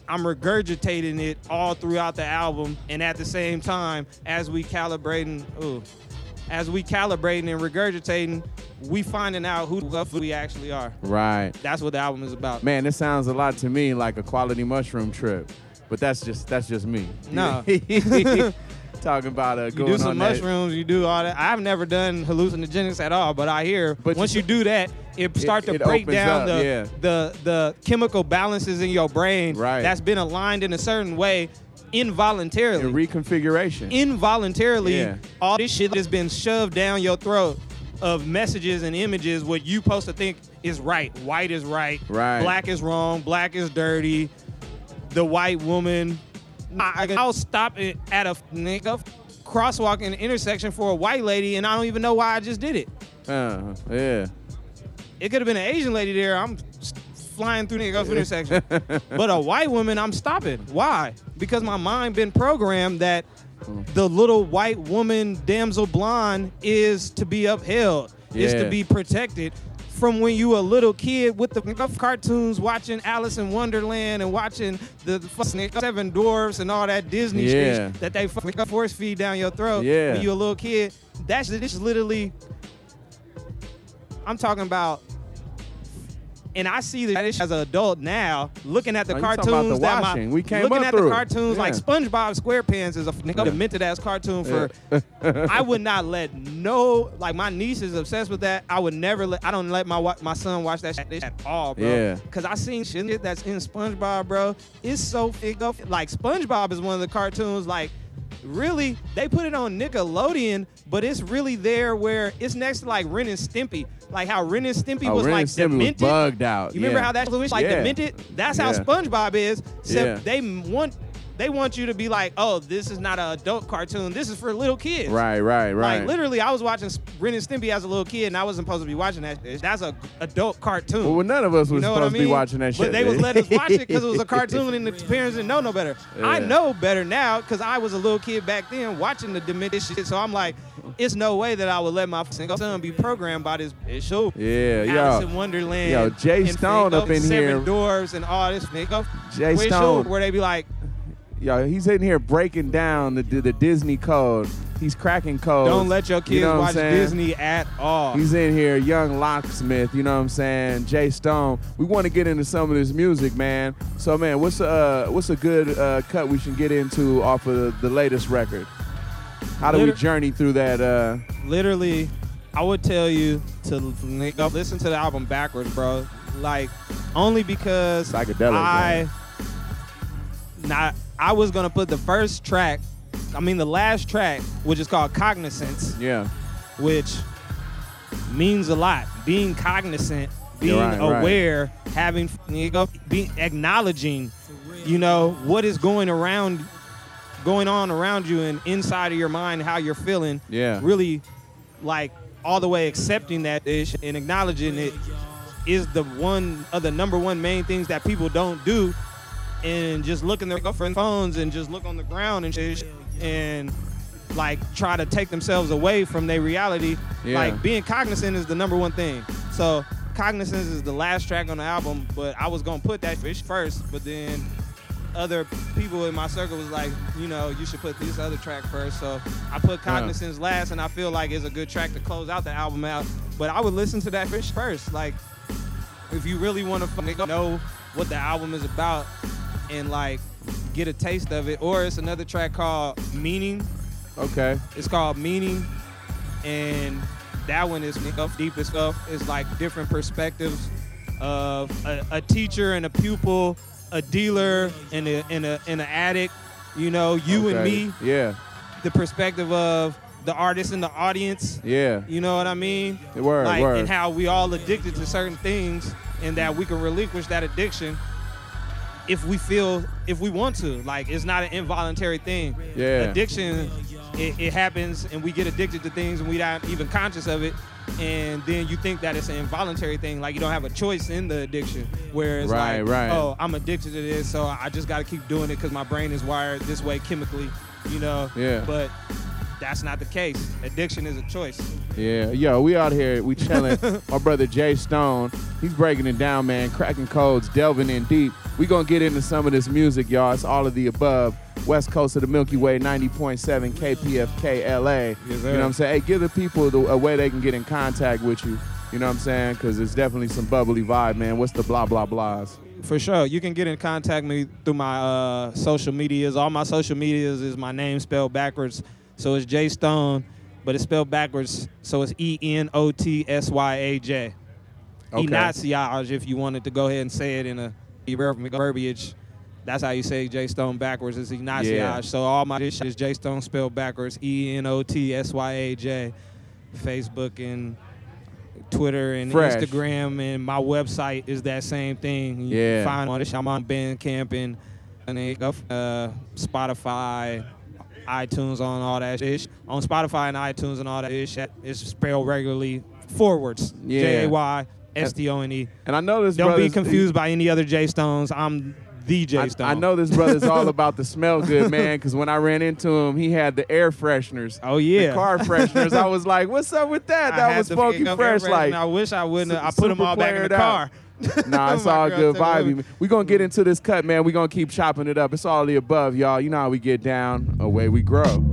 I'm regurgitating it all throughout the album, and at the same time, as we calibrating, ooh, as we calibrating and regurgitating, we finding out who the fuck we actually are. Right. That's what the album is about. Man, this sounds a lot to me like a quality mushroom trip. But that's just that's just me. No. Talking about uh, You going do some on that- mushrooms, you do all that. I've never done hallucinogenics at all, but I hear but once you do that, it start to it break down up, the, yeah. the the chemical balances in your brain Right. that's been aligned in a certain way involuntarily. reconfiguration. Involuntarily, Yeah. all this shit that has been shoved down your throat of messages and images what you supposed to think is right. White is right. Right. Black is wrong. Black is dirty. The white woman. I, I'll stop it at a nigga crosswalk in the intersection for a white lady, and I don't even know why I just did it. Uh, yeah. It could have been an Asian lady there. I'm flying through the intersection. but a white woman, I'm stopping. Why? Because my mind been programmed that the little white woman, damsel blonde, is to be upheld, is to be protected. From when you a little kid with the cartoons, watching Alice in Wonderland and watching the fucking Seven Dwarfs and all that Disney Yeah. shit that they force feed down your throat Yeah. when you a little kid. That's this is literally I'm talking about, and I see that as an adult now, looking at the Oh, cartoons the that my. We came looking at through the it. cartoons like SpongeBob SquarePants is a f- demented ass cartoon for. I would not let no like my niece is obsessed with that. I would never let. I don't let my my son watch that shit at all, bro. Yeah. Cause I seen shit that's in SpongeBob, bro. It's so thick up. Like SpongeBob is one of the cartoons like. Really, they put it on Nickelodeon, but it's really there where it's next to like Ren and Stimpy. Like how Ren and Stimpy Oh, was Ren like Stimpy was bugged out, You remember yeah. how that was like Yeah. demented? That's how Yeah. SpongeBob is. Except they want they want you to be like, oh, this is not an adult cartoon. This is for little kids. Right, right, right. Like literally, I was watching Ren and Stimpy as a little kid, and I wasn't supposed to be watching that. That's a adult cartoon. Well, none of us was supposed I to be watching that shit. But they was letting us watch it because it was a cartoon, and the parents didn't know no better. I know better now because I was a little kid back then watching the demented shit. So I'm like, it's no way that I would let my single son be programmed by this show. Yeah, yo. Alice in Wonderland. Yo, Jay Stone up in Seven here. Doors and all this nigga. Jay Stone. Where they be like, Yo, he's in here breaking down the the Disney code. He's cracking codes. don't let your kids you know watch? Disney at all. He's in here, young locksmith. You know what I'm saying? Jay Stone. We want to get into some of this music, man. So, man, what's a uh, what's a good uh, cut we should get into off of the, the latest record? How do we journey through that? Uh, literally, I would tell you to listen to the album backwards, bro. Like, only because Psychedelic, I, not, I was gonna put the first track, I mean the last track, which is called Cognizance, yeah. which means a lot. Being cognizant, being right, right. aware, having nigga, be acknowledging, you know, what is going around, going on around you and inside of your mind, how you're feeling Yeah. really like all the way accepting that ish and acknowledging it is the one of the number one main things that people don't do and just look in their girlfriend phones and just look on the ground and shit and like try to take themselves away from their reality Yeah. like being cognizant is the number one thing so cognizance is the last track on the album but i was gonna put that fish first but then other people in my circle was like, you know, you should put this other track first. So I put Cognizance last, and I feel like it's a good track to close out the album out. But I would listen to that fish first. Like, if you really want to know what the album is about and like get a taste of it, or it's another track called Meaning. Okay. It's called Meaning, and that one is up deep as stuff. It's like different perspectives of a, a teacher and a pupil, a dealer and a and a and an addict. You know, you and me. Yeah. The perspective of the artist and the audience. Yeah. You know what I mean? Word, like, word. And how we all addicted to certain things, and that we can relinquish that addiction if we feel if we want to. Like it's not an involuntary thing. Yeah. Addiction, it, it happens, and we get addicted to things, and we're not even conscious of it. And then you think that it's an involuntary thing, like you don't have a choice in the addiction. Where it's Right, like, right. oh, I'm addicted to this, so I just got to keep doing it because my brain is wired this way chemically, you know. Yeah. But that's not the case. Addiction is a choice. Yeah, yo, we out here, we chilling. My brother Jay Stone, he's breaking it down, man, cracking codes, delving in deep. We gonna get into some of this music, y'all. It's all of the above. West Coast of the Milky Way, 90.7 KPFK LA. Yes, you know what I'm saying? Hey, give the people the, a way they can get in contact with you. You know what I'm saying? Because it's definitely some bubbly vibe, man. What's the blah blah blahs? For sure. You can get in contact me through my uh, social medias. All my social medias is my name spelled backwards. So it's J Stone, but it's spelled backwards. So it's E N O T S Y A J. Okay. If you wanted to go ahead and say it in a verbiage. That's how you say J Stone backwards. It's Enunciage. Yeah. So all my shit is J Stone spelled backwards. E N O T S Y A J. Facebook and Twitter and Fresh. Instagram and my website is that same thing. You Yeah. can find on. I'm on Bandcamp and and uh, Spotify, iTunes on all that ish. On Spotify and iTunes and all that ish, It's spelled regularly forwards. Yeah. J A Y S T O N E. And I know this brother. Don't be confused by any other J Stones. I'm the J I, Stone. I know this brother's all about the smell good, man. Because when I ran into him, he had the air fresheners. Oh yeah, the car fresheners. I was like, "What's up with that? I That was funky fresh." Like. I wish I wouldn't. have- I put them all back in the car. out. Nah, oh it's My all girl good took vibey. them. man. We gonna get into this cut, man. We're gonna keep chopping it up. It's all the above, y'all. You know how we get down. Away we grow.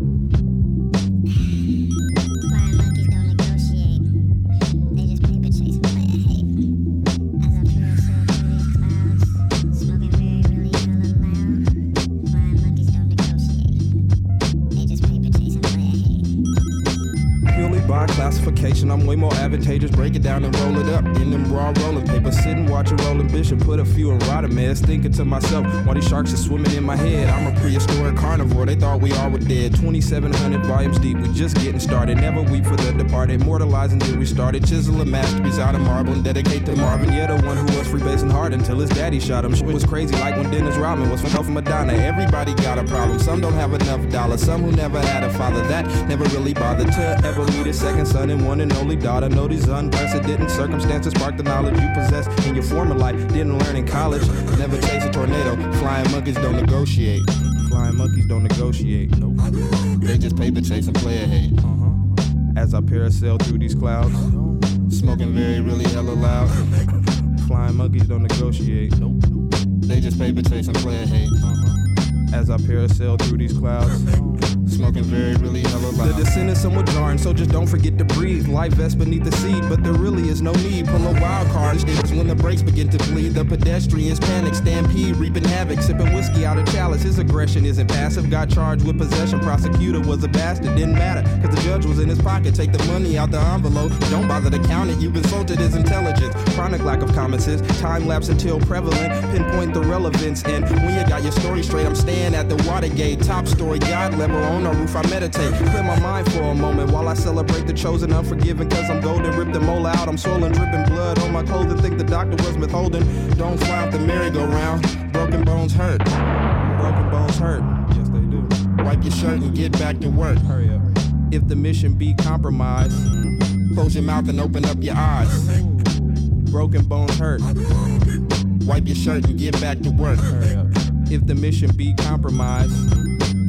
I'm way more advantageous. Break it down and roll it up in them raw rolling papers. Sitting watching rolling bishop, put a few in Rodamez. Thinking to myself, why these sharks are swimming in my head? I'm a prehistoric carnivore, they thought we all were dead. 2,700 volumes deep, we just getting started. Never weep for the departed, Mortalizing till we started. Chisel a masterpiece out of marble and dedicate to Marvin. Yeah, the one who was freebasing hard until his daddy shot him. Shit was crazy, like when Dennis Rodman was from Madonna. Everybody got a problem. Some don't have enough dollars. Some who never had a father. That never really bothered to ever meet a second son and one and only daughter. Know these unprecedented circumstances spark the knowledge you possess in your former life. Didn't learn in college. Never chase a tornado. Flying monkeys don't negotiate. Flying monkeys don't negotiate. Nope. They just paper chase and player hate. Uh-huh. As I parasail through these clouds, smoking very, really hella loud. Flying monkeys don't negotiate. Nope. They just paper chase and player hate. Uh-huh. As I parasail through these clouds, smoking very, really hella loud. The descent is somewhat jarring, so just don't forget to breathe. Life vests beneath the seat, but there really is no need. Pull a wild card, it's when the brakes begin to bleed. The pedestrians panic, stampede, reaping havoc, sipping whiskey out of chalice. His aggression isn't passive. Got charged with possession. Prosecutor was a bastard, didn't matter, cause the judge was in his pocket. Take the money out the envelope. Don't bother to count it. You've insulted his intelligence. Chronic lack of common sense. Time lapse until prevalent. Pinpoint the relevance. And when you got your story straight, I'm staying at the Watergate. Top story, God level on the roof. I meditate. Clear my mind for a moment while I celebrate the chosen unforgiven. Cause I'm golden. Rip the molar out. I'm swollen, dripping blood on my clothing. Think the doctor was withholding. Don't fly off the merry-go-round. Broken bones hurt. Broken bones hurt. Yes, they do. Wipe your shirt and get back to work. Hurry up. If the mission be compromised, close your mouth and open up your eyes. Broken bones hurt. Wipe your shirt and get back to work. If the mission be compromised,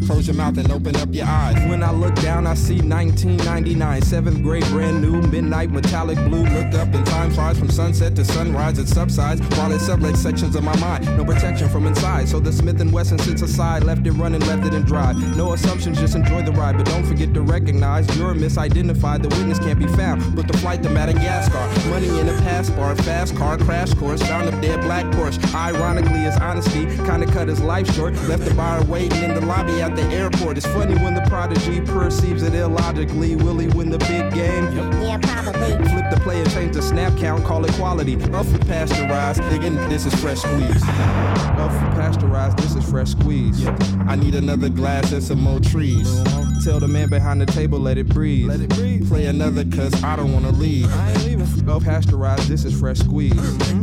close your mouth and open up your eyes. When I look down, I see 1999, seventh grade, brand new, midnight metallic blue. Look up and time flies from sunset to sunrise. It subsides while it sublet sections of my mind. No protection from inside, so the Smith and Wesson sits aside, left it running, left it in drive. No assumptions, just enjoy the ride, but don't forget to recognize you're misidentified. The witness can't be found, but the flight to Madagascar. Money in a passport, fast car crash course, found a dead black Porsche. Ironically, his honesty kinda cut his life short. Left the bar waiting in the lobby at the airport. It's funny when the prodigy perceives it illogically. Will he win the big game? Yeah, probably. Flip the play and change the snap count, call it quality. Up for pasteurized, digging, this is fresh squeeze. Up for pasteurized, this is fresh squeeze. I need another glass and some more trees. Tell the man behind the table, let it breathe. Let it breathe. Play another, cause I don't wanna leave. I ain't leaving. Up pasteurized, this is fresh squeeze.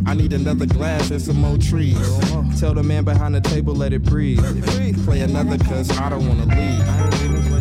I need another glass and some more trees. Tell the man behind the table, let it breathe. Play another, cause I don't wanna leave.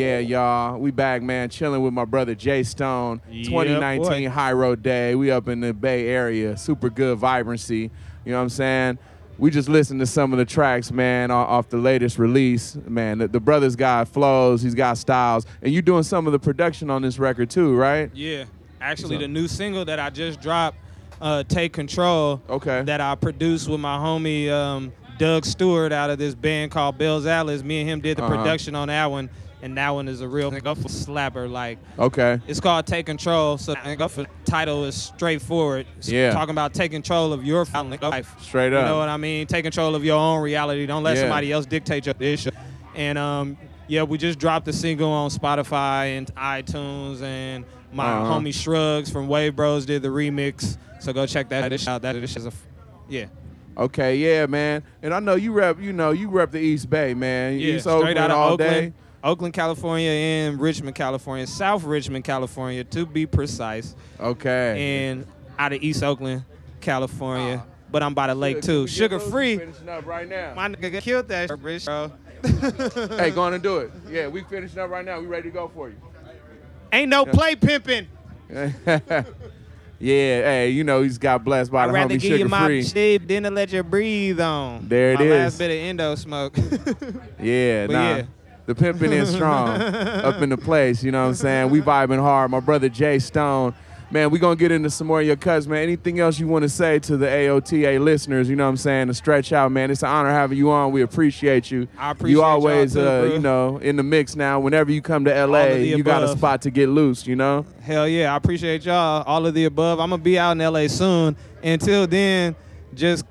Yeah, y'all. We back, man, chilling with my brother Jay Stone. Yeah, 2019 boy. Hiero Day. We up in the Bay Area. Super good vibrancy. You know what I'm saying? We just listened to some of the tracks, man, off the latest release. Man, the, the brother's got flows, he's got styles, and you doing some of the production on this record too, right? Yeah, actually, the new single that I just dropped, uh, "Take Control," okay, that I produced with my homie um, Doug Stewart out of this band called Bells Atlas. Me and him did the Uh-huh. production on that one, and that one is a real slapper. Like, Okay. it's called "Take Control," so the title is straightforward. It's Yeah. talking about taking control of your life. Straight up. You know what I mean? Take control of your own reality. Don't let Yeah. somebody else dictate your issue. And um, yeah, we just dropped the single on Spotify and iTunes, and my Uh-huh. homie Shrugs from Wave Bros did the remix. So go check that out. That is a, yeah. Okay, yeah, man. And I know you rep, you know, you rep the East Bay, man. Yeah, East straight Oakland out of all Oakland, day. Oakland, California, and Richmond, California, South Richmond, California, to be precise. Okay. And out of East Oakland, California, ah. but I'm by the lake too. Sugar free. Finishing up right now. My nigga killed that shit, bitch, bro. hey, go on and do it. Yeah, we finishing up right now. We ready to go for you. Ain't no play pimping. Yeah, hey, you know he's got blessed by I'd the rather homie give you my Free. shit than to let you breathe on. There it my is. last bit of endo smoke. Yeah, But nah. yeah. The pimping is strong up in the place. You know what I'm saying? We vibing hard. My brother Jay Stone. Man, we gonna get into some more of your cuts, man. Anything else you want to say to the AOTA listeners? You know what I'm saying? To stretch out, man. It's an honor having you on. We appreciate you. I appreciate you always, too, uh, you know, in the mix now. Whenever you come to LA, you got a spot to get loose. You know? Hell yeah, I appreciate y'all. All of the above. I'm gonna be out in LA soon. Until then, just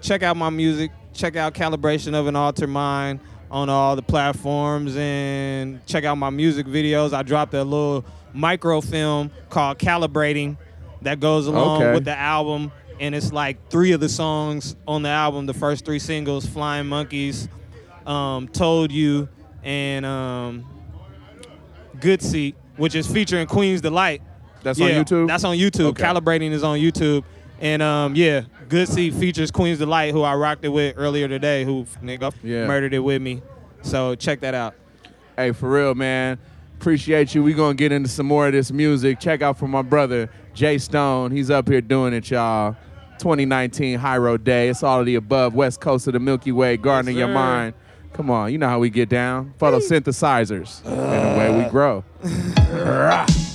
check out my music. Check out Calibration of an Alter Mind on all the platforms and check out my music videos. I dropped a little microfilm called Calibrating that goes along Okay. with the album. And it's like three of the songs on the album, the first three singles, Flying Monkeys, um, Told You, and um, Good Seat, which is featuring Queen's Delight. That's on YouTube? That's on YouTube. Okay. Calibrating is on YouTube. And um, yeah, Good Seat features Queen's Delight, who I rocked it with earlier today, who nigga Yeah. murdered it with me. So check that out. Hey, for real, man. Appreciate you. we going to get into some more of this music. Check out for my brother, Jay Stone. He's up here doing it, y'all. 2019 Hiero Day. It's all of the above. West Coast of the Milky Way, gardening your sir. mind. Come on, you know how we get down. Photosynthesizers. and the way we grow.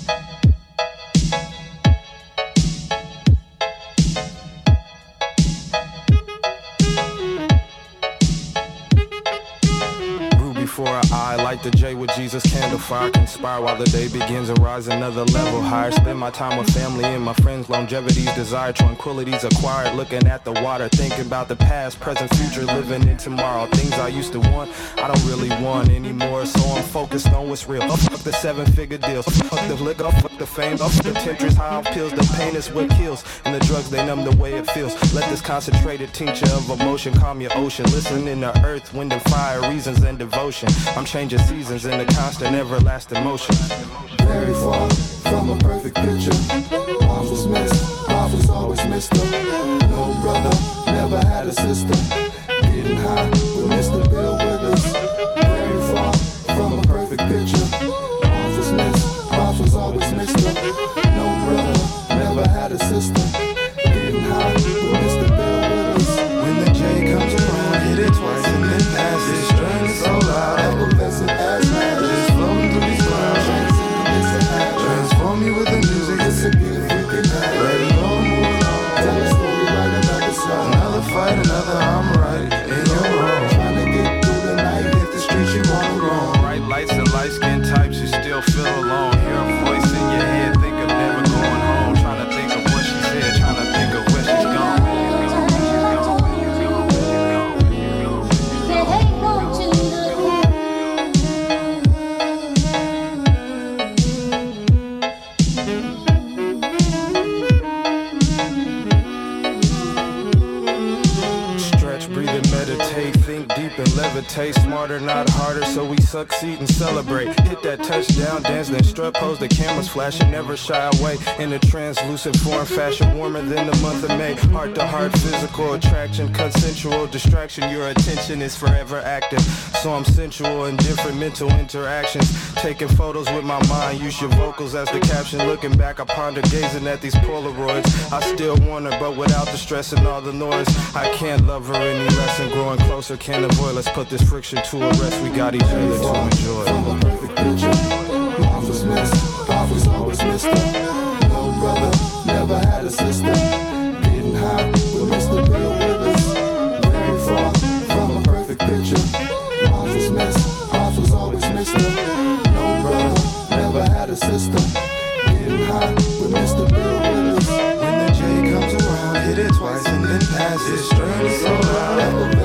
eye, the J with Jesus candle fire. Conspire while the day begins and rise another level higher. Spend my time with family and my friends. Longevity's desire, tranquility's acquired. Looking at the water, thinking about the past, present, future, living in tomorrow. Things I used to want, I don't really want anymore. So I'm focused on what's real. Oh, fuck the seven figure deals. Fuck the liquor, fuck the fame. Fuck the temptress, high pills. The pain is what kills. And the drugs, they numb the way it feels. Let this concentrated tincture of emotion calm your ocean. Listening to earth, wind and fire, reasons and devotion. I'm changing seasons in the constant, everlasting motion. Very far from a perfect picture. Ours was missed, ours was always missed up. No brother, never had a sister. Getting high with Mr. Bill Withers. Very far from a perfect picture. Ours was missed, ours was always missed up. No brother, never had a sister. Levitate. Smarter, not harder, so we succeed and celebrate. Hit that touchdown, dance, then strut pose. The cameras flashing, never shy away. In a translucent form, fashion warmer than the month of May. Heart to heart, physical attraction, consensual distraction. Your attention is forever active, so I'm sensual in different mental interactions. Taking photos with my mind, use your vocals as the caption. Looking back, I ponder gazing at these Polaroids. I still want her, but without the stress and all the noise. I can't love her any less, and growing closer can't avoid. Let's put this friction to a rest. We got each other to enjoy. Always missed. No brother, never had a sister. Getting high with Mr. Bill Withers. Very far from a perfect picture. Ours was missed, always missed. No brother, never had a sister. Getting high with Mr. Bill Withers. When the J comes around, hit it twice and then pass it. String is so loud,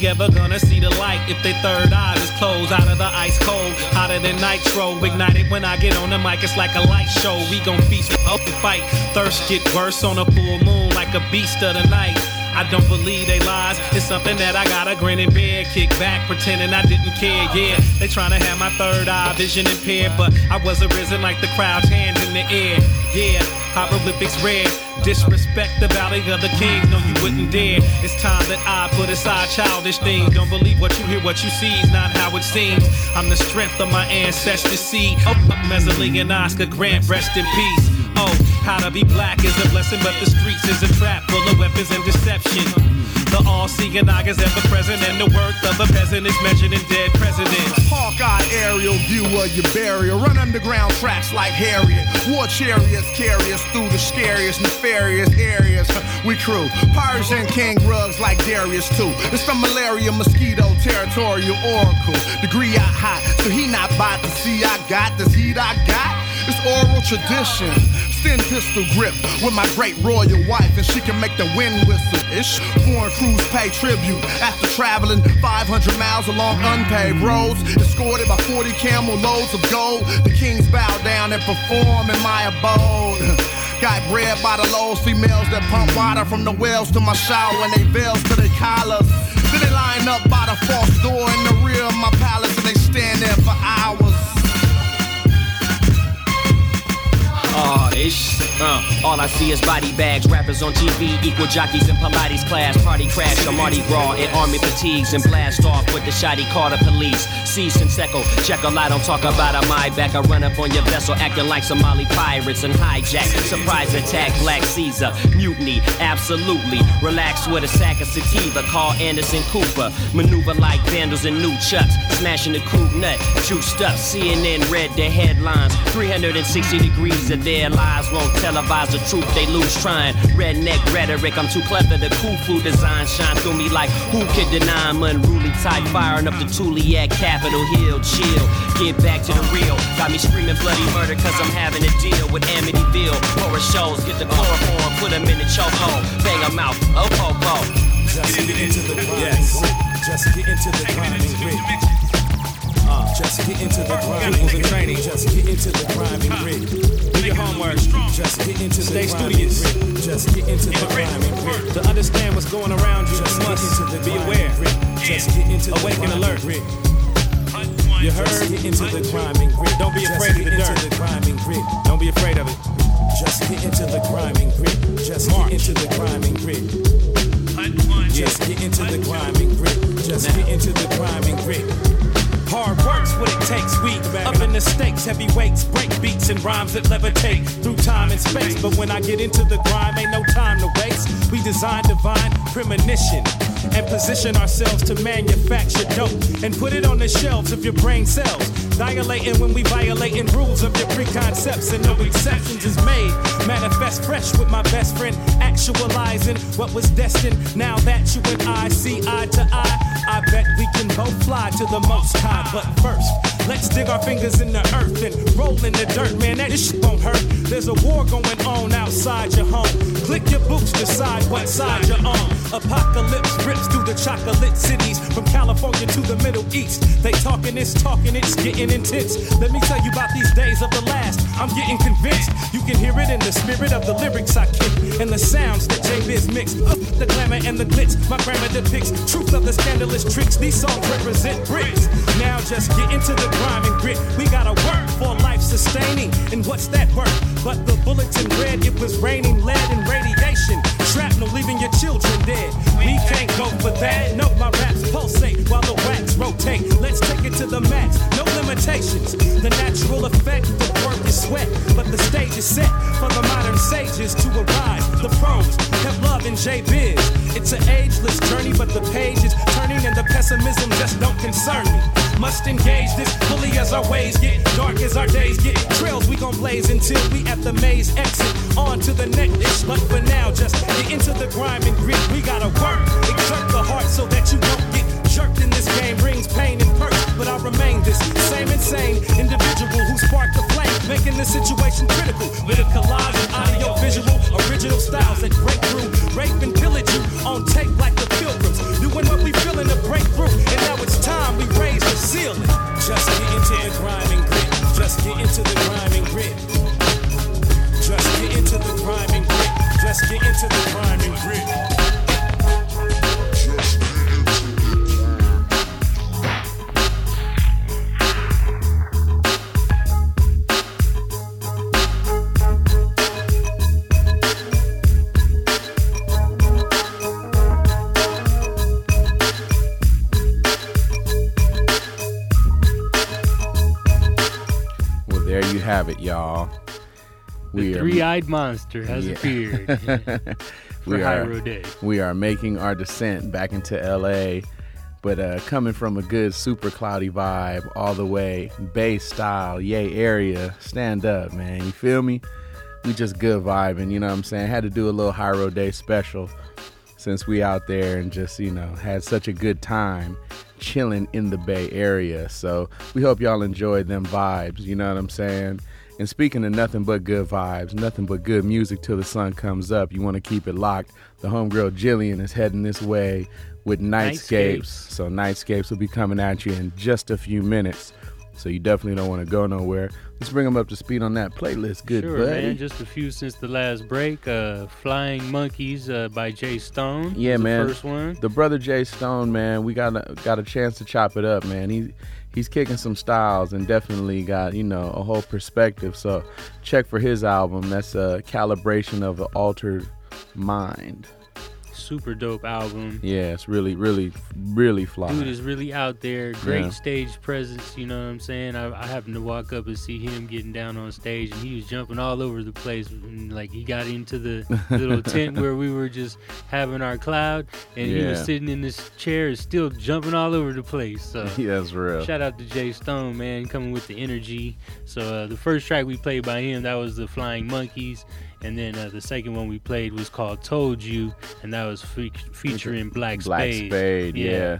they ever gonna see the light if their third eye is closed out of the ice cold? Hotter than nitro, ignited when I get on the mic, it's like a light show. We gon' feast up and fight. Thirst get worse on a full moon like a beast of the night. I don't believe they lies. It's something that I gotta grin and bear. Kick back, pretending I didn't care. Yeah, they tryna have my third eye vision impaired, but I was arisen like the crowd's hands in the air. Yeah, hieroglyphics red. Disrespect the valley of the king. No, you wouldn't dare. It's time that I put aside childish things. Don't believe what you hear, what you see is not how it seems. I'm the strength of my ancestors' seed. Oh, Messerly and Oscar Grant, rest in peace. Oh, how to be black is a blessing, but the streets is a trap full of weapons and deception. The all-seeing eye is ever present, and the worth of a peasant is measured in dead presidents. Hawkeye aerial view of your burial. Run underground tracks like Harriet. War chariots carry us through the scariest, nefarious areas. We crew. Persian king rugs like Darius too. It's the malaria mosquito territorial oracle. Degree I hot, so he not about to see I got this heat I got. It's oral tradition. Thin pistol grip with my great royal wife, and she can make the wind whistle. Ish. Foreign crews pay tribute after traveling 500 miles along unpaved roads, escorted by 40 camel loads of gold. The kings bow down and perform in my abode. Got bred by the low females that pump water from the wells to my shower and they veils to their collars. Then they line up by the false door in the rear of my palace and they stand there for hours. Uh, all I see is body bags, rappers on TV, equal jockeys in Pilates class, party crash on Mardi Gras in army fatigues and blast off with the shoddy Carter police. Cease and Seco, check a lot, don't talk about a my back. I run up on your vessel acting like Somali pirates and hijack. Surprise attack, Black Caesar, mutiny, absolutely. Relax with a sack of sativa, call Anderson Cooper. Maneuver like vandals in new chucks, smashing the coupe nut. Juiced up, CNN read the headlines. 360 degrees of their lives won't televise the truth, they lose trying. Redneck rhetoric, I'm too clever. The Khufu design shine through me like who could deny? I'm unruly type, firing up the Tuliak Capitol Hill. Chill, get back to the real. Got me screaming bloody murder cause I'm having a deal with Amityville. Horror shows, get the chloroform, put them in the chokehold. Bang them out, oh, oh, oh. Just get into the grind. Yes. Just get into the grind and grit. Uh, just get into the grind. Pupils in. Just get into the grind and grit. Homework. Just get into the Stay studious. Just get into the grind. To understand what's going around you, you must be aware. Just get into the awake and alert. You heard? Just get into the grind and grit. Don't be afraid of the dirt. The grind and grit. Don't be afraid of it. Just get into the grind and grit. Just get into the grind and grit. Just get into the grind and grit. Just get into the grind and grit. Hard work's what it takes. We up in the stakes, heavy weights, break rhymes that levitate through time and space. But when I get into the grime, ain't no time to waste. We design divine premonition and position ourselves to manufacture dope and put it on the shelves of your brain cells. Dilating when we violating rules of your preconcepts and no exceptions is made. Manifest fresh with my best friend, actualizing what was destined. Now that you and I see eye to eye, I bet we can both fly to the most high. But first, let's dig our fingers in the earth and roll in the dirt, man. That shit won't hurt. There's a war going on outside your home. Click your boots, decide what side you're on. Apocalypse rips through the chocolate cities from California to the Middle East. They talking, it's talking, it's getting intense. Let me tell you about these days of the last. I'm getting convinced. You can hear it in the spirit of the lyrics I kick and the sounds that J Biz mixed. Up the glamour and the glitz. My grammar depicts truth of the scandalous tricks. These songs represent bricks. Now just get into the grime and grit. We gotta work for life sustaining. And what's that work? But the bulletin read it was raining lead and radiation. Shrapnel leaving your children dead. We can't go for that. No, my raps pulsate while the wax rotate. Let's take it to the max. Limitations. The natural effect of work is sweat. But the stage is set for the modern sages to arise. The pros have love in J Biz. It's an ageless journey, but the page is turning and the pessimism just don't concern me. Must engage this fully as our ways get dark as our days get. Trails we gon' blaze until we at the maze exit. On to the next ish, but for now, just get into the grime and grit. We gotta work, exert the heart so that you don't get jerked in this game. Brings pain and perks, but I remain this same insane individual who sparked the flame, making the situation critical with a collage of audio visual original styles that break through, rape and pillage you on tape like the pilgrims. Doing what we feeling to breakthrough. and now it's time we raise the ceiling. Just get into the grime grit. Just get into the rhyming grit. Just get into the rhyming grit. Just get into the rhyming grit. Have it, y'all. The three-eyed monster has Yeah. appeared for we are, Day. We are making our descent back into LA, but uh, coming from a good super cloudy vibe all the way, Bay style, yay area. Stand up, man. You feel me? We just good vibing, you know what I'm saying? Had to do a little Hiero Day special since we out there and just, you know, had such a good time chilling in the Bay Area. So we hope y'all enjoyed them vibes, you know what I'm saying? And speaking of nothing but good vibes, nothing but good music till the sun comes up, you want to keep it locked. The homegirl Jillian is heading this way with Nightscapes. Nightscapes. So Nightscapes will be coming at you in just a few minutes. So you definitely don't want to go nowhere. Let's bring them up to speed on that playlist. Good sure, buddy. man. Just a few since the last break. Uh, Flying Monkeys uh, by Jay Stone. Yeah, was the man. first one. The brother Jay Stone, man, we got a, got a chance to chop it up, man. He he's kicking some styles and definitely got you know a whole perspective. So check for his album. That's a calibration of an altered mind. Super dope album. Yeah, it's really, really, really fly. Dude is really out there. Great Yeah. stage presence. You know what I'm saying? I, I happened to walk up and see him getting down on stage, and he was jumping all over the place. And, like he got into the little tent where we were just having our cloud, and he was sitting in this chair, and still jumping all over the place. So Yeah, that's real. Shout out to Jay Stone, man, coming with the energy. So uh, the first track we played by him that was the Flying Monkeys. And then uh, the second one we played was called "Told You," and that was fe- featuring Black Black Spade. Spade, yeah.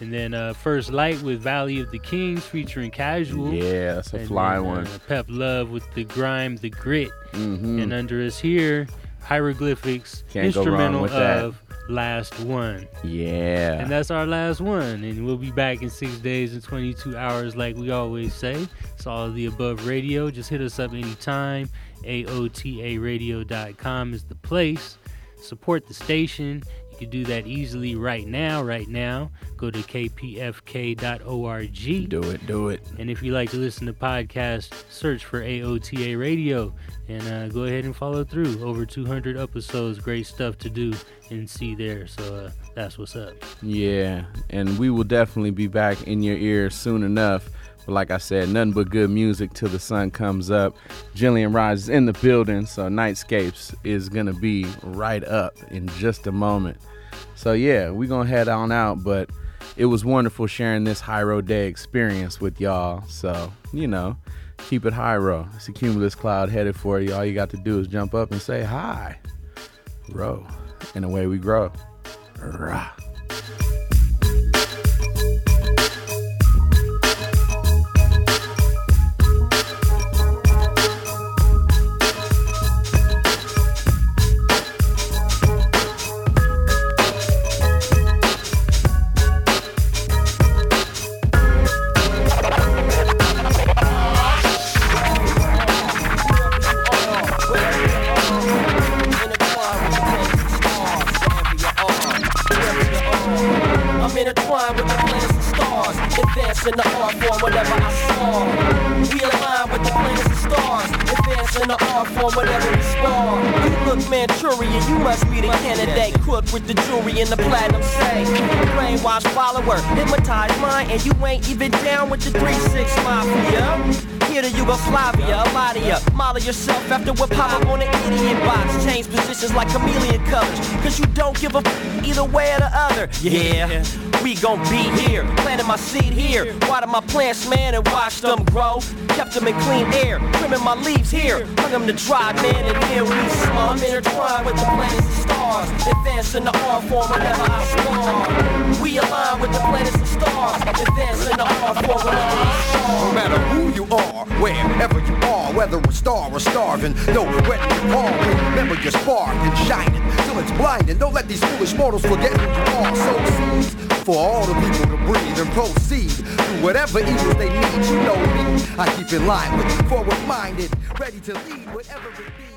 And then uh, First Light with Valley of the Kings featuring Casual. Yeah, that's a And fly then, one. Uh, Pep Love with the Grime, the Grit. Mhm. And under us here, Hieroglyphics, Can't instrumental with that. of Last One. Yeah. And that's our last one. And we'll be back in six days and 22 hours, like we always say. It's all of the above radio. Just hit us up anytime. AOTARadio.com is the place. Support the station. You can do that easily right now. Right now, go to kpfk.org. Do it, do it. And if you like to listen to podcasts, search for AOTA Radio and uh, go ahead and follow through. Over 200 episodes, great stuff to do and see there. So uh, that's what's up. Yeah, and we will definitely be back in your ear soon enough. But like I said, nothing but good music till the sun comes up. Jillian Rise is in the building, so Nightscapes is gonna be right up in just a moment. So yeah, we gonna head on out, but it was wonderful sharing this Hiero Day experience with y'all. So, you know, keep it Hiero. It's a cumulus cloud headed for you. All you got to do is jump up and say hi. Row. And away we grow. Rah. Form whatever I saw. We align with the planets and stars, advancing the art form whatever we spawn. You look Manchurian, you must be the candidate. Cook with the jewelry and the platinum say. Brainwash follower, hypnotized mind, and you ain't even down with the 3-6 mafia. Here to Yugoslavia, a lot of ya. Molly yourself after what pop up on the idiot box. Change positions like chameleon colors. Cause you don't give a f- either way or the other. Yeah, we gon' be here. Planting my seed here. Water my plants, man, and watch them grow. Kept them in clean air. Trimming my leaves here. Hung them to dry, man, and here we. I'm intertwined with the planets and stars. Advancing the art form whenever I spawn. We align with the planets and stars. Advancing the art form whenever I spawn. No matter who you are, wherever you are, whether a star or starving, know when you are. Remember your spark and shining till it's blinding. Don't let these foolish mortals forget who you are. So for all the people to breathe and proceed through whatever evils they need. You know me, I keep in line with forward minded, ready to lead whatever it be.